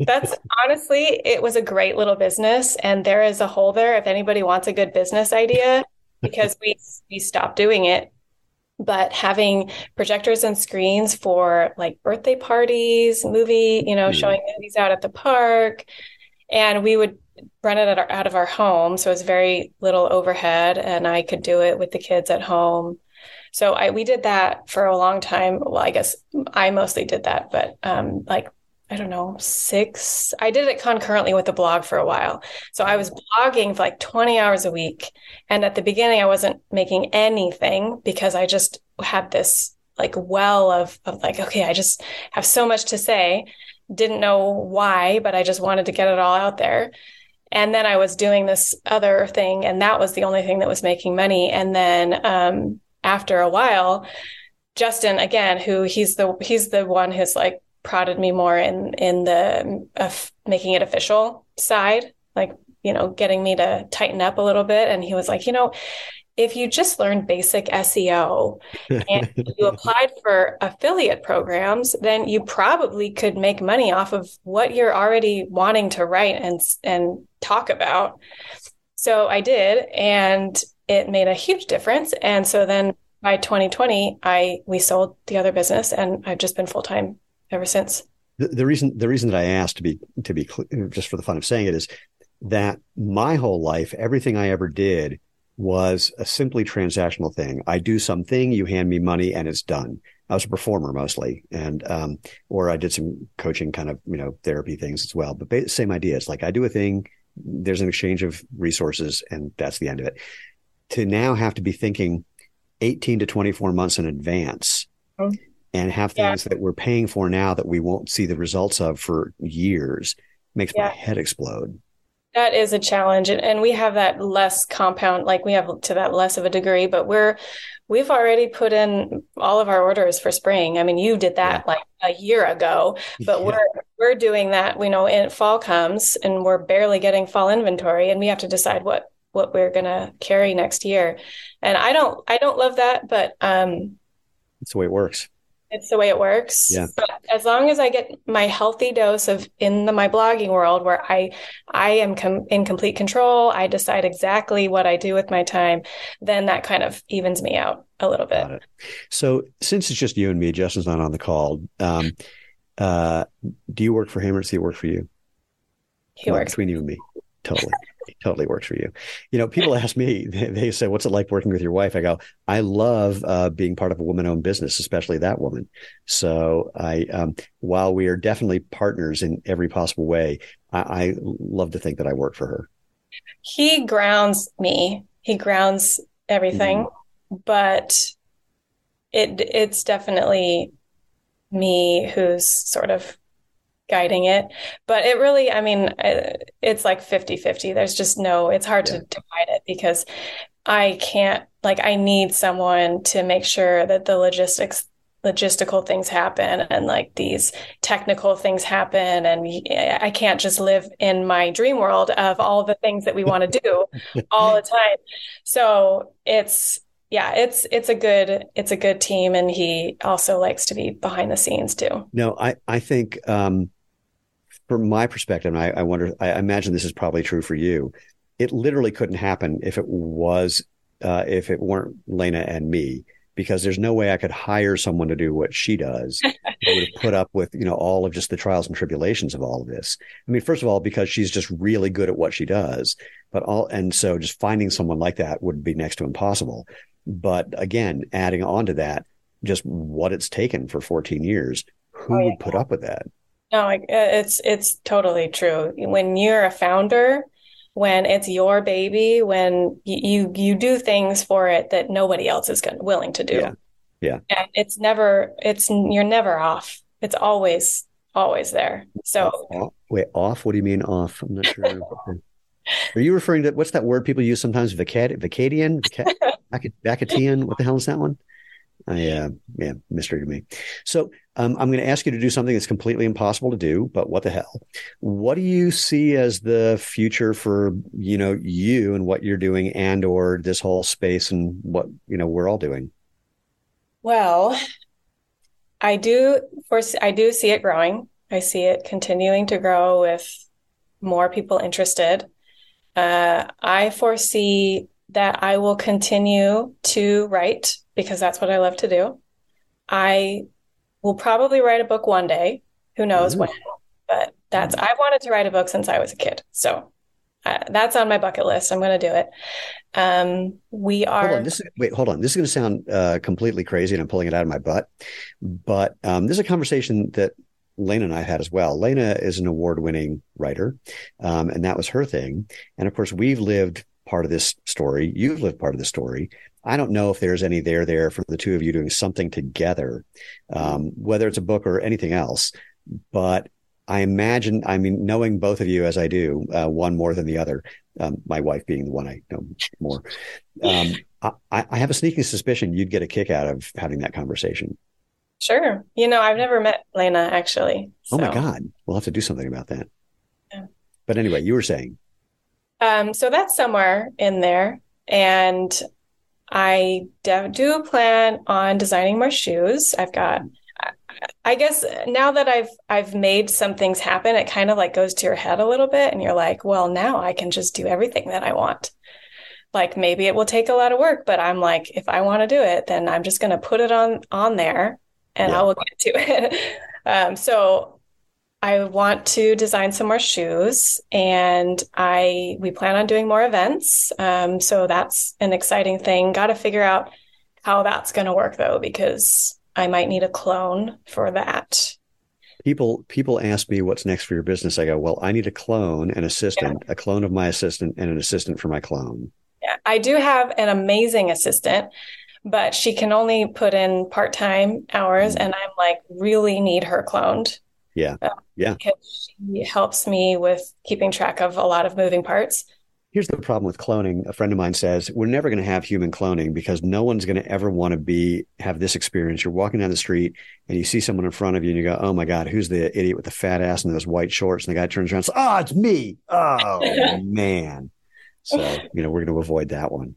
That's honestly, it was a great little business. And there is a hole there if anybody wants a good business idea, because we we stopped doing it. But having projectors and screens for like birthday parties, movie, you know, mm. showing movies out at the park, and we would run it our, out of our home so it's very little overhead and i could do it with the kids at home so I, we did that for a long time well i guess i mostly did that but um, like i don't know six i did it concurrently with the blog for a while so i was blogging for like 20 hours a week and at the beginning i wasn't making anything because i just had this like well of, of like okay i just have so much to say didn't know why, but I just wanted to get it all out there. And then I was doing this other thing, and that was the only thing that was making money. And then um, after a while, Justin again, who he's the he's the one who's like prodded me more in in the uh, making it official side, like you know, getting me to tighten up a little bit. And he was like, you know, if you just learned basic SEO and you applied for affiliate programs, then you probably could make money off of what you're already wanting to write and and talk about. So I did, and it made a huge difference. And so then by 2020, I we sold the other business, and I've just been full time ever since. The, the, reason the reason that I asked to be to be clear, just for the fun of saying it is that my whole life, everything I ever did was a simply transactional thing. I do something, you hand me money, and it's done. I was a performer mostly, and um, or I did some coaching kind of you know therapy things as well. But same idea. It's like I do a thing, there's an exchange of resources, and that's the end of it. To now have to be thinking 18 to 24 months in advance. Mm-hmm. And have things yeah. that we're paying for now that we won't see the results of for years makes yeah. my head explode. that is a challenge and, and we have that less compound like we have to that less of a degree but we're we've already put in all of our orders for spring i mean you did that yeah. like a year ago but yeah. we're we're doing that we know in fall comes and we're barely getting fall inventory and we have to decide what what we're going to carry next year and i don't i don't love that but um it's the way it works it's the way it works. Yeah. But as long as I get my healthy dose of in the my blogging world where I I am com- in complete control, I decide exactly what I do with my time, then that kind of evens me out a little bit. So since it's just you and me, Justin's not on the call. Um, uh, do you work for him or does he work for you? He well, works between you and me. Totally totally works for you. You know, people ask me, they, they, say, what's it like working with your wife? I go, I love uh, being part of a woman owned business, especially that woman. So I, um, while we are definitely partners in every possible way, I, I love to think that I work for her. He grounds me. He grounds everything, mm-hmm. but it it's definitely me who's sort of guiding it. But it really i mean it's like 50 50 there's just no it's hard yeah. to divide it because i can't like i need someone to make sure that the logistics logistical things happen and like these technical things happen. And i can't just live in my dream world of all the things that we want to do all the time. So it's yeah, it's it's a good it's a good team, and he also likes to be behind the scenes too. No, I I think um, from my perspective, and I, I wonder, I imagine this is probably true for you. It literally couldn't happen if it was, uh, if it weren't Lena and me, because there's no way I could hire someone to do what she does. would have put up with, you know, all of just the trials and tribulations of all of this. I mean, first of all, because she's just really good at what she does, but all, and so just finding someone like that would be next to impossible. But again, adding on to that, just what it's taken for 14 years, who oh, yeah. would put up with that? No, it's it's totally true. When you're a founder, when it's your baby, when you you do things for it that nobody else is going, willing to do. Yeah. Yeah. And it's never it's you're never off. It's always always there. So off, wait, off? What do you mean off? I'm not sure. Are you referring to what's that word people use sometimes? Vacad, Vacadian, Vac- Vacatian. What the hell is that one? I, uh, yeah, mystery to me. So um, I'm going to ask you to do something that's completely impossible to do, but what the hell? What do you see as the future for you know you and what you're doing, and or this whole space and what you know we're all doing? Well, I do. foresee, I do see it growing. I see it continuing to grow with more people interested. Uh, I foresee that I will continue to write because that's what I love to do. I will probably write a book one day. Who knows when? But that's I've wanted to write a book since I was a kid. So uh, that's on my bucket list. I'm going to do it. Um, we are. Hold on, this is, wait, hold on. This is going to sound uh, completely crazy, and I'm pulling it out of my butt. But um, this is a conversation that Lena and I had as well. Lena is an award-winning writer, um, and that was her thing. And of course, we've lived part of this story. You've lived part of the story. I don't know if there's any there there for the two of you doing something together, um, whether it's a book or anything else. But I imagine, I mean, knowing both of you as I do, uh, one more than the other, um, my wife being the one I know more, um, I, I, have a sneaking suspicion you'd get a kick out of having that conversation. Sure. You know, I've never met Lena actually. So. Oh my God. We'll have to do something about that. Yeah. But anyway, you were saying. Um, so that's somewhere in there. And I do plan on designing more shoes. I've got I guess now that I've I've made some things happen, it kind of like goes to your head a little bit and you're like, well, now I can just do everything that I want. Like maybe it will take a lot of work, but I'm like if I want to do it, then I'm just going to put it on on there and yeah. I will get to it. um, so I want to design some more shoes, and I we plan on doing more events. Um, so that's an exciting thing. Got to figure out how that's going to work though, because I might need a clone for that. People people ask me what's next for your business. I go, well, I need a clone, an assistant, yeah. a clone of my assistant, and an assistant for my clone. Yeah, I do have an amazing assistant, but she can only put in part time hours, mm-hmm. and I'm like really need her cloned Yeah. Uh, yeah. Because she helps me with keeping track of a lot of moving parts. Here's the problem with cloning. A friend of mine says we're never going to have human cloning because no one's going to ever want to be have this experience. You're walking down the street and you see someone in front of you and you go, "Oh my god, who's the idiot with the fat ass and those white shorts?" And the guy turns around and says, "Oh, it's me." Oh man. So you know we're going to avoid that one.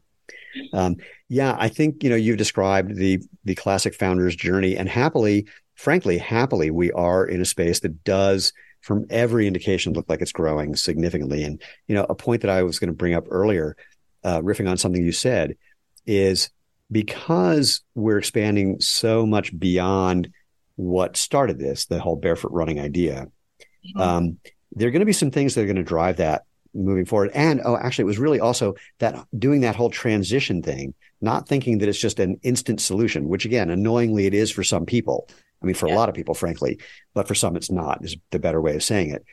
Um, yeah, I think you know you've described the the classic founder's journey, and happily, frankly, happily, we are in a space that does from every indication look like it's growing significantly. And, you know, a point that I was going to bring up earlier, uh, riffing on something you said, is because we're expanding so much beyond what started this, the whole barefoot running idea. Mm-hmm. Um, there are going to be some things that are going to drive that moving forward. And oh, actually, it was really also that doing that whole transition thing, not thinking that it's just an instant solution, which again, annoyingly, it is for some people. I mean, for yeah. a lot of people, frankly, but for some, it's not, is the better way of saying it.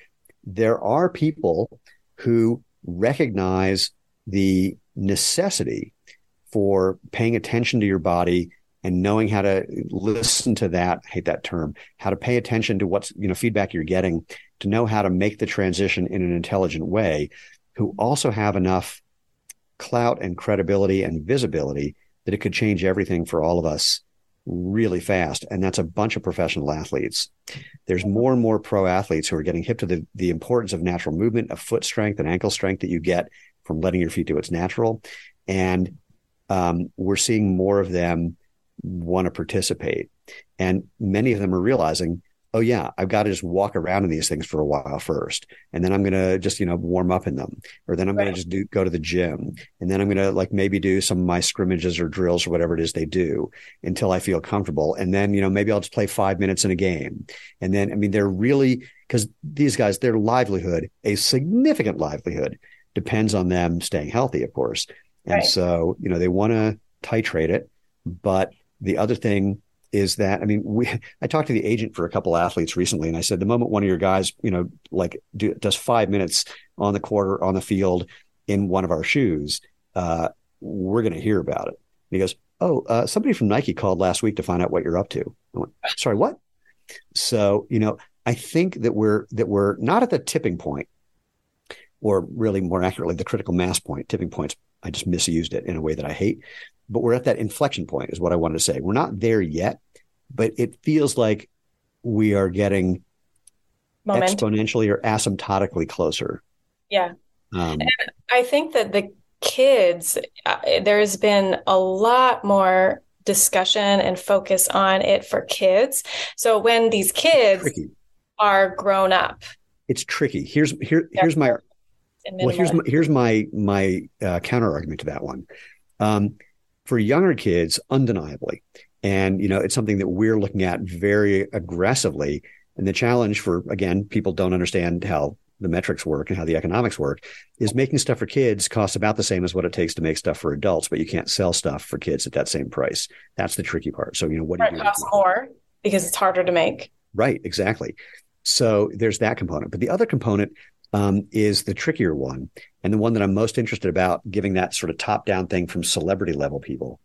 There are people who recognize the necessity for paying attention to your body and knowing how to listen to that I hate that term how to pay attention to what's you know feedback you're getting to know how to make the transition in an intelligent way who also have enough clout and credibility and visibility that it could change everything for all of us really fast. And that's a bunch of professional athletes. There's more and more pro athletes who are getting hip to the, the importance of natural movement, of foot strength and ankle strength that you get from letting your feet do its natural. And um, we're seeing more of them want to participate. And many of them are realizing oh yeah, I've got to just walk around in these things for a while first, and then I'm gonna just you know warm up in them, or then I'm right. gonna just do go to the gym, and then I'm gonna like maybe do some of my scrimmages or drills or whatever it is they do until I feel comfortable, and then you know maybe I'll just play five minutes in a game, and then I mean they're really because these guys their livelihood, a significant livelihood, depends on them staying healthy, of course, and right. so you know they want to titrate it, but the other thing is that I mean, we I talked to the agent for a couple athletes recently, and I said the moment one of your guys, you know, like do, does five minutes on the quarter on the field in one of our shoes, uh, we're going to hear about it. And he goes, "Oh, uh, somebody from Nike called last week to find out what you're up to." I went, "Sorry, what?" So you know, I think that we're that we're not at the tipping point, or really more accurately, the critical mass point. Tipping points. I just misused it in a way that I hate but we're at that inflection point is what I wanted to say. We're not there yet, but it feels like we are getting Momentum. exponentially or asymptotically closer. Yeah. Um, I think that the kids, uh, there's been a lot more discussion and focus on it for kids. So when these kids tricky. are grown up, it's tricky. Here's here here's my well here's my, here's my my uh, counter argument to that one. Um, for younger kids, undeniably. And, you know, it's something that we're looking at very aggressively. And the challenge for, again, people don't understand how the metrics work and how the economics work is making stuff for kids costs about the same as what it takes to make stuff for adults, but you can't sell stuff for kids at that same price. That's the tricky part. So, you know, what do you costs more because it's harder to make. Right, exactly. So there's that component. But the other component um, is the trickier one, and the one that I'm most interested about, giving that sort of top down thing from celebrity level people,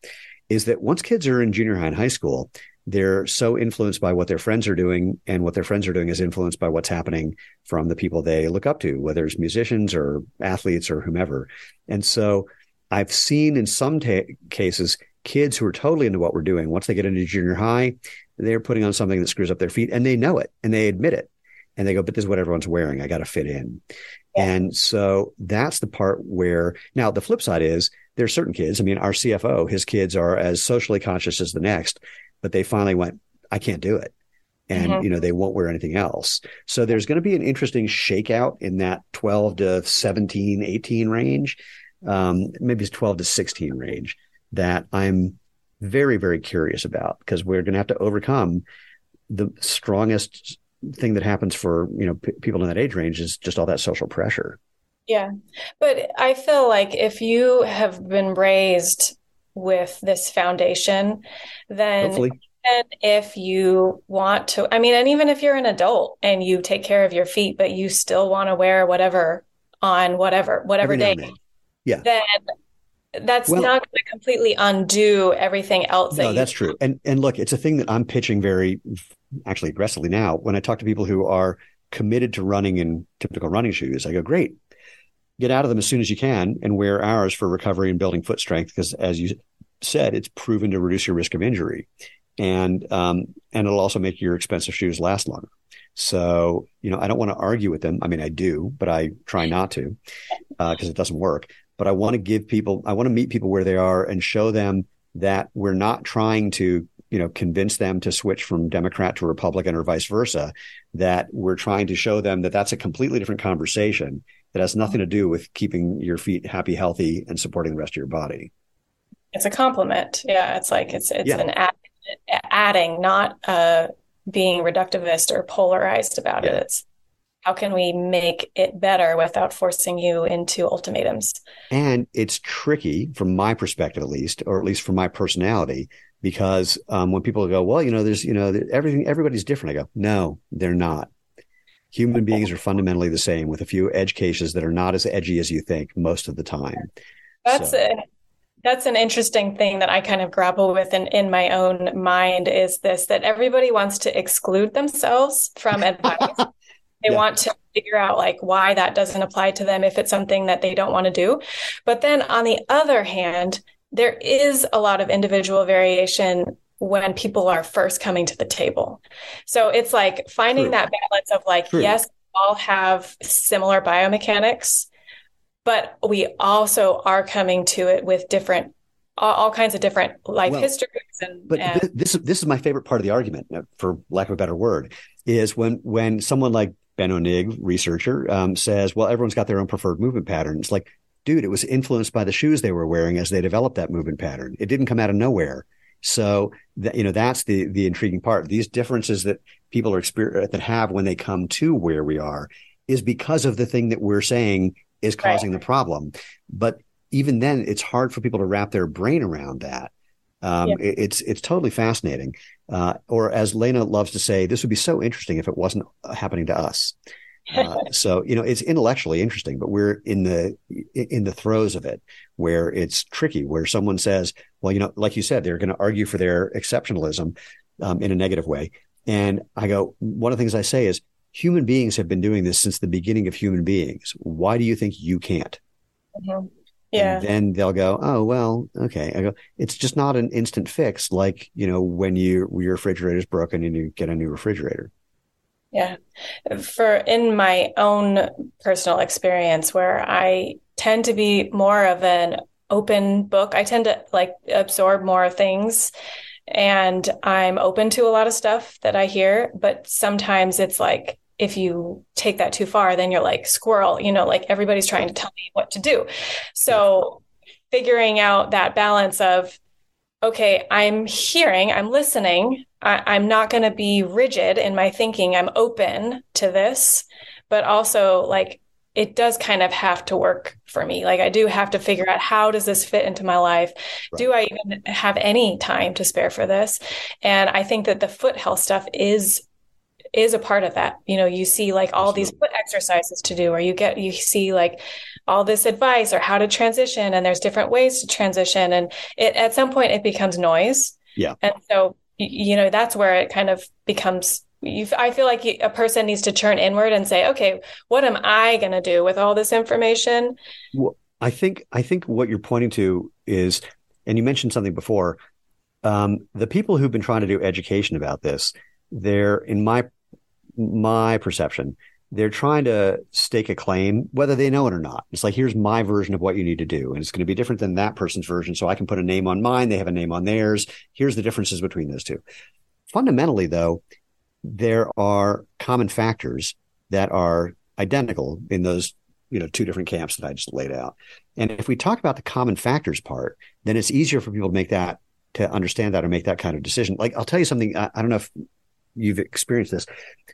is that once kids are in junior high and high school, they're so influenced by what their friends are doing, and what their friends are doing is influenced by what's happening from the people they look up to, whether it's musicians or athletes or whomever. And so I've seen in some ta- cases kids who are totally into what we're doing. Once they get into junior high, they're putting on something that screws up their feet and they know it and they admit it and they go, but this is what everyone's wearing. I got to fit in. Yeah. And so that's the part where now the flip side is there's certain kids. I mean, our CFO, his kids are as socially conscious as the next, but they finally went, I can't do it. And, mm-hmm. you know, they won't wear anything else. So there's going to be an interesting shakeout in that 12 to 17, 18 range. Um, maybe it's 12 to 16 range that I'm very, very curious about because we're going to have to overcome the strongest thing that happens for you know p- people in that age range is just all that social pressure yeah but i feel like if you have been raised with this foundation then Hopefully. and if you want to i mean and even if you're an adult and you take care of your feet but you still want to wear whatever on whatever whatever day yeah then that's well, not going to completely undo everything else. No, that that's true. And and look, it's a thing that I'm pitching very actually aggressively now. When I talk to people who are committed to running in typical running shoes, I go, great, get out of them as soon as you can and wear ours for recovery and building foot strength because, as you said, it's proven to reduce your risk of injury, and um, and it'll also make your expensive shoes last longer. So, you know, I don't want to argue with them. I mean, I do, but I try not to because uh, it doesn't work but I want to give people, I want to meet people where they are and show them that we're not trying to, you know, convince them to switch from Democrat to Republican or vice versa. That we're trying to show them that that's a completely different conversation that has nothing to do with keeping your feet happy, healthy, and supporting the rest of your body. It's a compliment. Yeah, it's like it's it's yeah. an add, adding, not uh, being reductivist or polarized about yeah. it. It's how can we make it better without forcing you into ultimatums? And it's tricky from my perspective, at least, or at least from my personality, because um, when people go, well, you know, there's, you know, everything, everybody's different. I go, no, they're not. Human beings are fundamentally the same with a few edge cases that are not as edgy as you think most of the time. That's so. it. That's an interesting thing that I kind of grapple with in, in my own mind is this that everybody wants to exclude themselves from advice. They yeah. want to figure out like why that doesn't apply to them if it's something that they don't want to do. But then on the other hand, there is a lot of individual variation when people are first coming to the table. So it's like finding True. that balance of like, True. yes, all have similar biomechanics, but we also are coming to it with different all, all kinds of different life well, histories and, but and... this this is my favorite part of the argument for lack of a better word is when when someone like Benno Nigg, researcher, um, says, well, everyone's got their own preferred movement pattern. It's like, dude, it was influenced by the shoes they were wearing as they developed that movement pattern. It didn't come out of nowhere. So that, you know, that's the, the intriguing part. These differences that people are exper- that have when they come to where we are is because of the thing that we're saying is causing right. the problem. But even then, it's hard for people to wrap their brain around that. Um, yeah. it, it's it's totally fascinating. Uh, or as Lena loves to say, this would be so interesting if it wasn't uh, happening to us. Uh, so you know it's intellectually interesting, but we're in the in the throes of it, where it's tricky. Where someone says, "Well, you know, like you said, they're going to argue for their exceptionalism um, in a negative way," and I go, one of the things I say is, human beings have been doing this since the beginning of human beings. Why do you think you can't? Mm-hmm. Yeah. And then they'll go, oh well, okay. I go, it's just not an instant fix, like you know when you your refrigerator is broken and you get a new refrigerator. Yeah, for in my own personal experience, where I tend to be more of an open book, I tend to like absorb more things, and I'm open to a lot of stuff that I hear. But sometimes it's like if you take that too far, then you're like squirrel, you know, like everybody's trying to tell me what to do. So figuring out that balance of, okay, I'm hearing, I'm listening, I, am not going to be rigid in my thinking. I'm open to this, but also like it does kind of have to work for me. Like I do have to figure out how does this fit into my life? Right. Do I even have any time to spare for this? And I think that the foot health stuff is is a part of that. You know, you see like all Absolutely. these foot exercises to do, or you get, you see like all this advice or how to transition, and there's different ways to transition. And it, at some point, it becomes noise. Yeah. And so, you know, that's where it kind of becomes you, I feel like a person needs to turn inward and say, okay, what am I going to do with all this information? Well, I think I think what you're pointing to is, and you mentioned something before. Um, the people who've been trying to do education about this, they're in my my perception, they're trying to stake a claim, whether they know it or not. It's like, here's my version of what you need to do. And it's going to be different than that person's version. So I can put a name on mine. They have a name on theirs. Here's the differences between those two. Fundamentally, though, there are common factors that are identical in those, you know, two different camps that I just laid out. And if we talk about the common factors part, then it's easier for people to make that, to understand that or make that kind of decision. Like, I'll tell you something. I, I don't know if you've experienced this.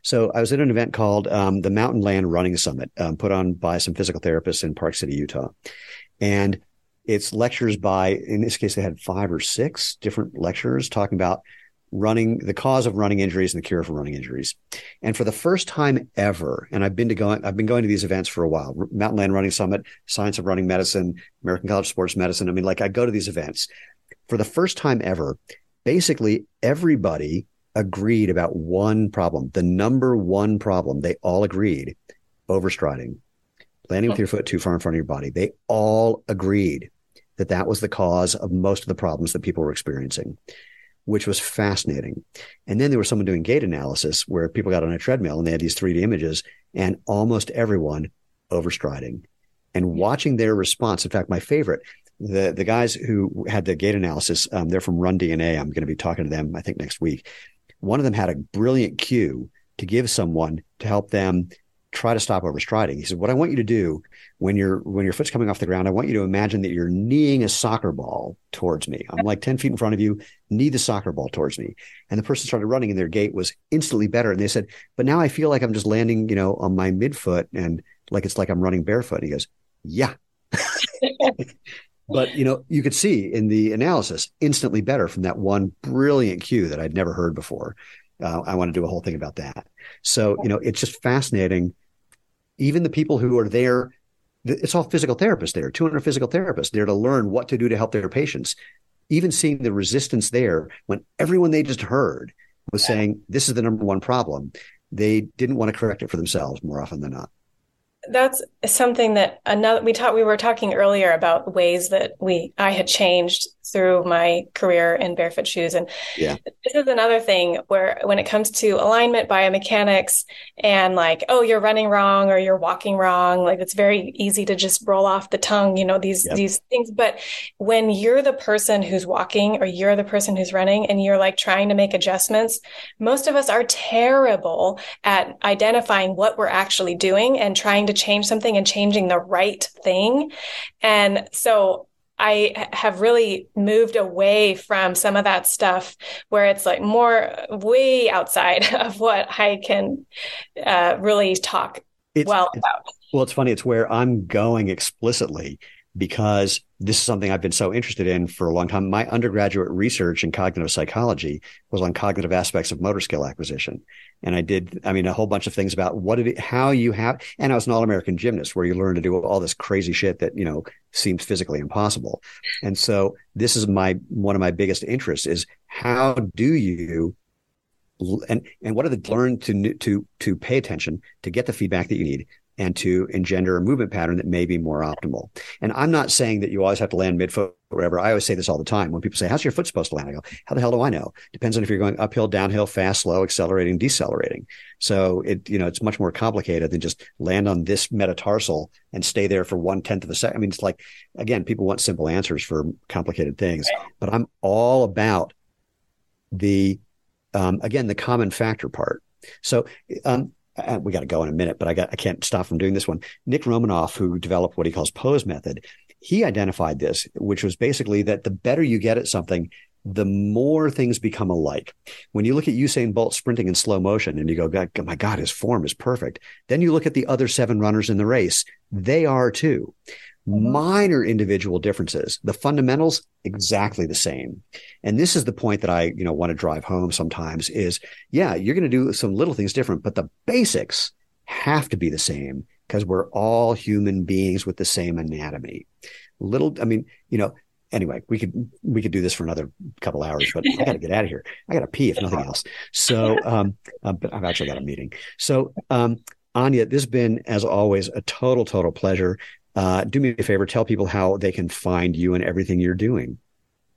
So I was at an event called um, the Mountain Land Running Summit, um, put on by some physical therapists in Park City, Utah, and it's lectures by. In this case, they had five or six different lecturers talking about running the cause of running injuries and the cure for running injuries. And for the first time ever, and I've been to going, I've been going to these events for a while, Mountain Land Running Summit, Science of Running Medicine, American College of Sports Medicine. I mean, like I go to these events for the first time ever. Basically, everybody agreed about one problem, the number one problem. They all agreed overstriding, landing with your foot too far in front of your body. They all agreed that that was the cause of most of the problems that people were experiencing which was fascinating. And then there was someone doing gait analysis where people got on a treadmill and they had these 3D images and almost everyone overstriding and watching their response. In fact, my favorite, the, the guys who had the gait analysis, um, they're from Run DNA. I'm going to be talking to them, I think next week. One of them had a brilliant cue to give someone to help them try to stop overstriding. He said, what I want you to do when your when your foot's coming off the ground, I want you to imagine that you're kneeing a soccer ball towards me. I'm like 10 feet in front of you, knee the soccer ball towards me. And the person started running and their gait was instantly better. And they said, but now I feel like I'm just landing, you know, on my midfoot and like it's like I'm running barefoot. And he goes, yeah. but you know, you could see in the analysis instantly better from that one brilliant cue that I'd never heard before. Uh, I want to do a whole thing about that. So, you know, it's just fascinating. Even the people who are there it's all physical therapists there, 200 physical therapists there to learn what to do to help their patients. Even seeing the resistance there when everyone they just heard was saying, this is the number one problem, they didn't want to correct it for themselves more often than not that's something that another we talked we were talking earlier about ways that we I had changed through my career in barefoot shoes. And yeah. this is another thing where when it comes to alignment biomechanics and like oh you're running wrong or you're walking wrong like it's very easy to just roll off the tongue you know these yep. these things. But when you're the person who's walking or you're the person who's running and you're like trying to make adjustments most of us are terrible at identifying what we're actually doing and trying to change something and changing the right thing. And so I have really moved away from some of that stuff where it's like more way outside of what I can uh, really talk it's, well about. Well, it's funny. It's where I'm going explicitly because this is something I've been so interested in for a long time. My undergraduate research in cognitive psychology was on cognitive aspects of motor skill acquisition. And I did, I mean, a whole bunch of things about what it, how you have, and I was an all American gymnast where you learn to do all this crazy shit that, you know, seems physically impossible. And so this is my, one of my biggest interests is how do you and and what are the learn to to to pay attention to get the feedback that you need and to engender a movement pattern that may be more optimal. And I'm not saying that you always have to land midfoot or whatever. I always say this all the time. When people say, how's your foot supposed to land? I go, how the hell do I know? Depends on if you're going uphill, downhill, fast, slow, accelerating, decelerating. So it, you know, it's much more complicated than just land on this metatarsal and stay there for one tenth of a second. I mean, it's like, again, people want simple answers for complicated things, but I'm all about the, um, again, the common factor part. So, um, uh, we got to go in a minute, but I got I can't stop from doing this one. Nick Romanov, who developed what he calls pose method, he identified this, which was basically that the better you get at something, the more things become alike. When you look at Usain Bolt sprinting in slow motion and you go, God, my God, his form is perfect. Then you look at the other seven runners in the race. They are too. Mm-hmm. minor individual differences. The fundamentals exactly the same. And this is the point that I, you know, want to drive home sometimes is yeah, you're going to do some little things different, but the basics have to be the same because we're all human beings with the same anatomy. Little, I mean, you know, anyway, we could we could do this for another couple hours, but I got to get out of here. I got to pee if nothing else. So, um, uh, but I've actually got a meeting. So, um, Anya, this has been, as always, a total, total pleasure. Uh, do me a favor, tell people how they can find you and everything you're doing.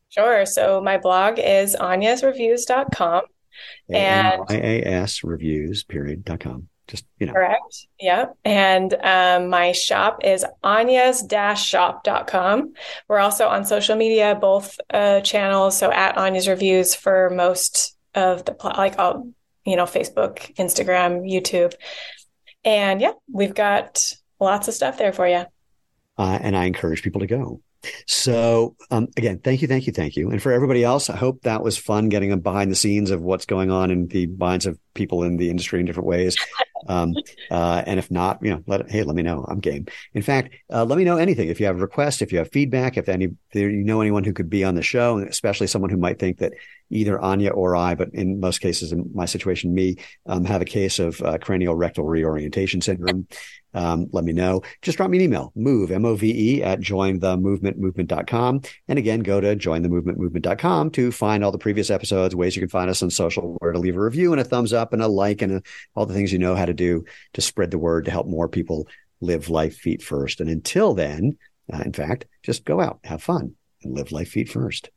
Sure. So my blog is anyasreviews.com. And IAS reviews period dot com. Just, you know. Correct. Yep. And um, my shop is anyas-shop.com. We're also on social media, both uh, channels. So at Anya's Reviews for most of the, like all, you know, Facebook, Instagram, YouTube. And yeah, we've got lots of stuff there for you uh, and I encourage people to go. So um, again, thank you, thank you, thank you. And for everybody else, I hope that was fun getting behind the scenes of what's going on in the minds of people in the industry in different ways. Um, uh, and if not, you know, let hey, let me know. I'm game. In fact, uh, let me know anything. If you have requests, if you have feedback, if any, if you know anyone who could be on the show, and especially someone who might think that either Anya or I, but in most cases, in my situation, me, um, have a case of uh, cranial rectal reorientation syndrome um, let me know. Just drop me an email, move, M-O-V-E at jointhemovementmovement.com. And again, go to jointhemovementmovement.com to find all the previous episodes, ways you can find us on social, where to leave a review and a thumbs up and a like and a, all the things you know how to do to spread the word to help more people live life feet first. And until then, uh, in fact, just go out, have fun and live life feet first.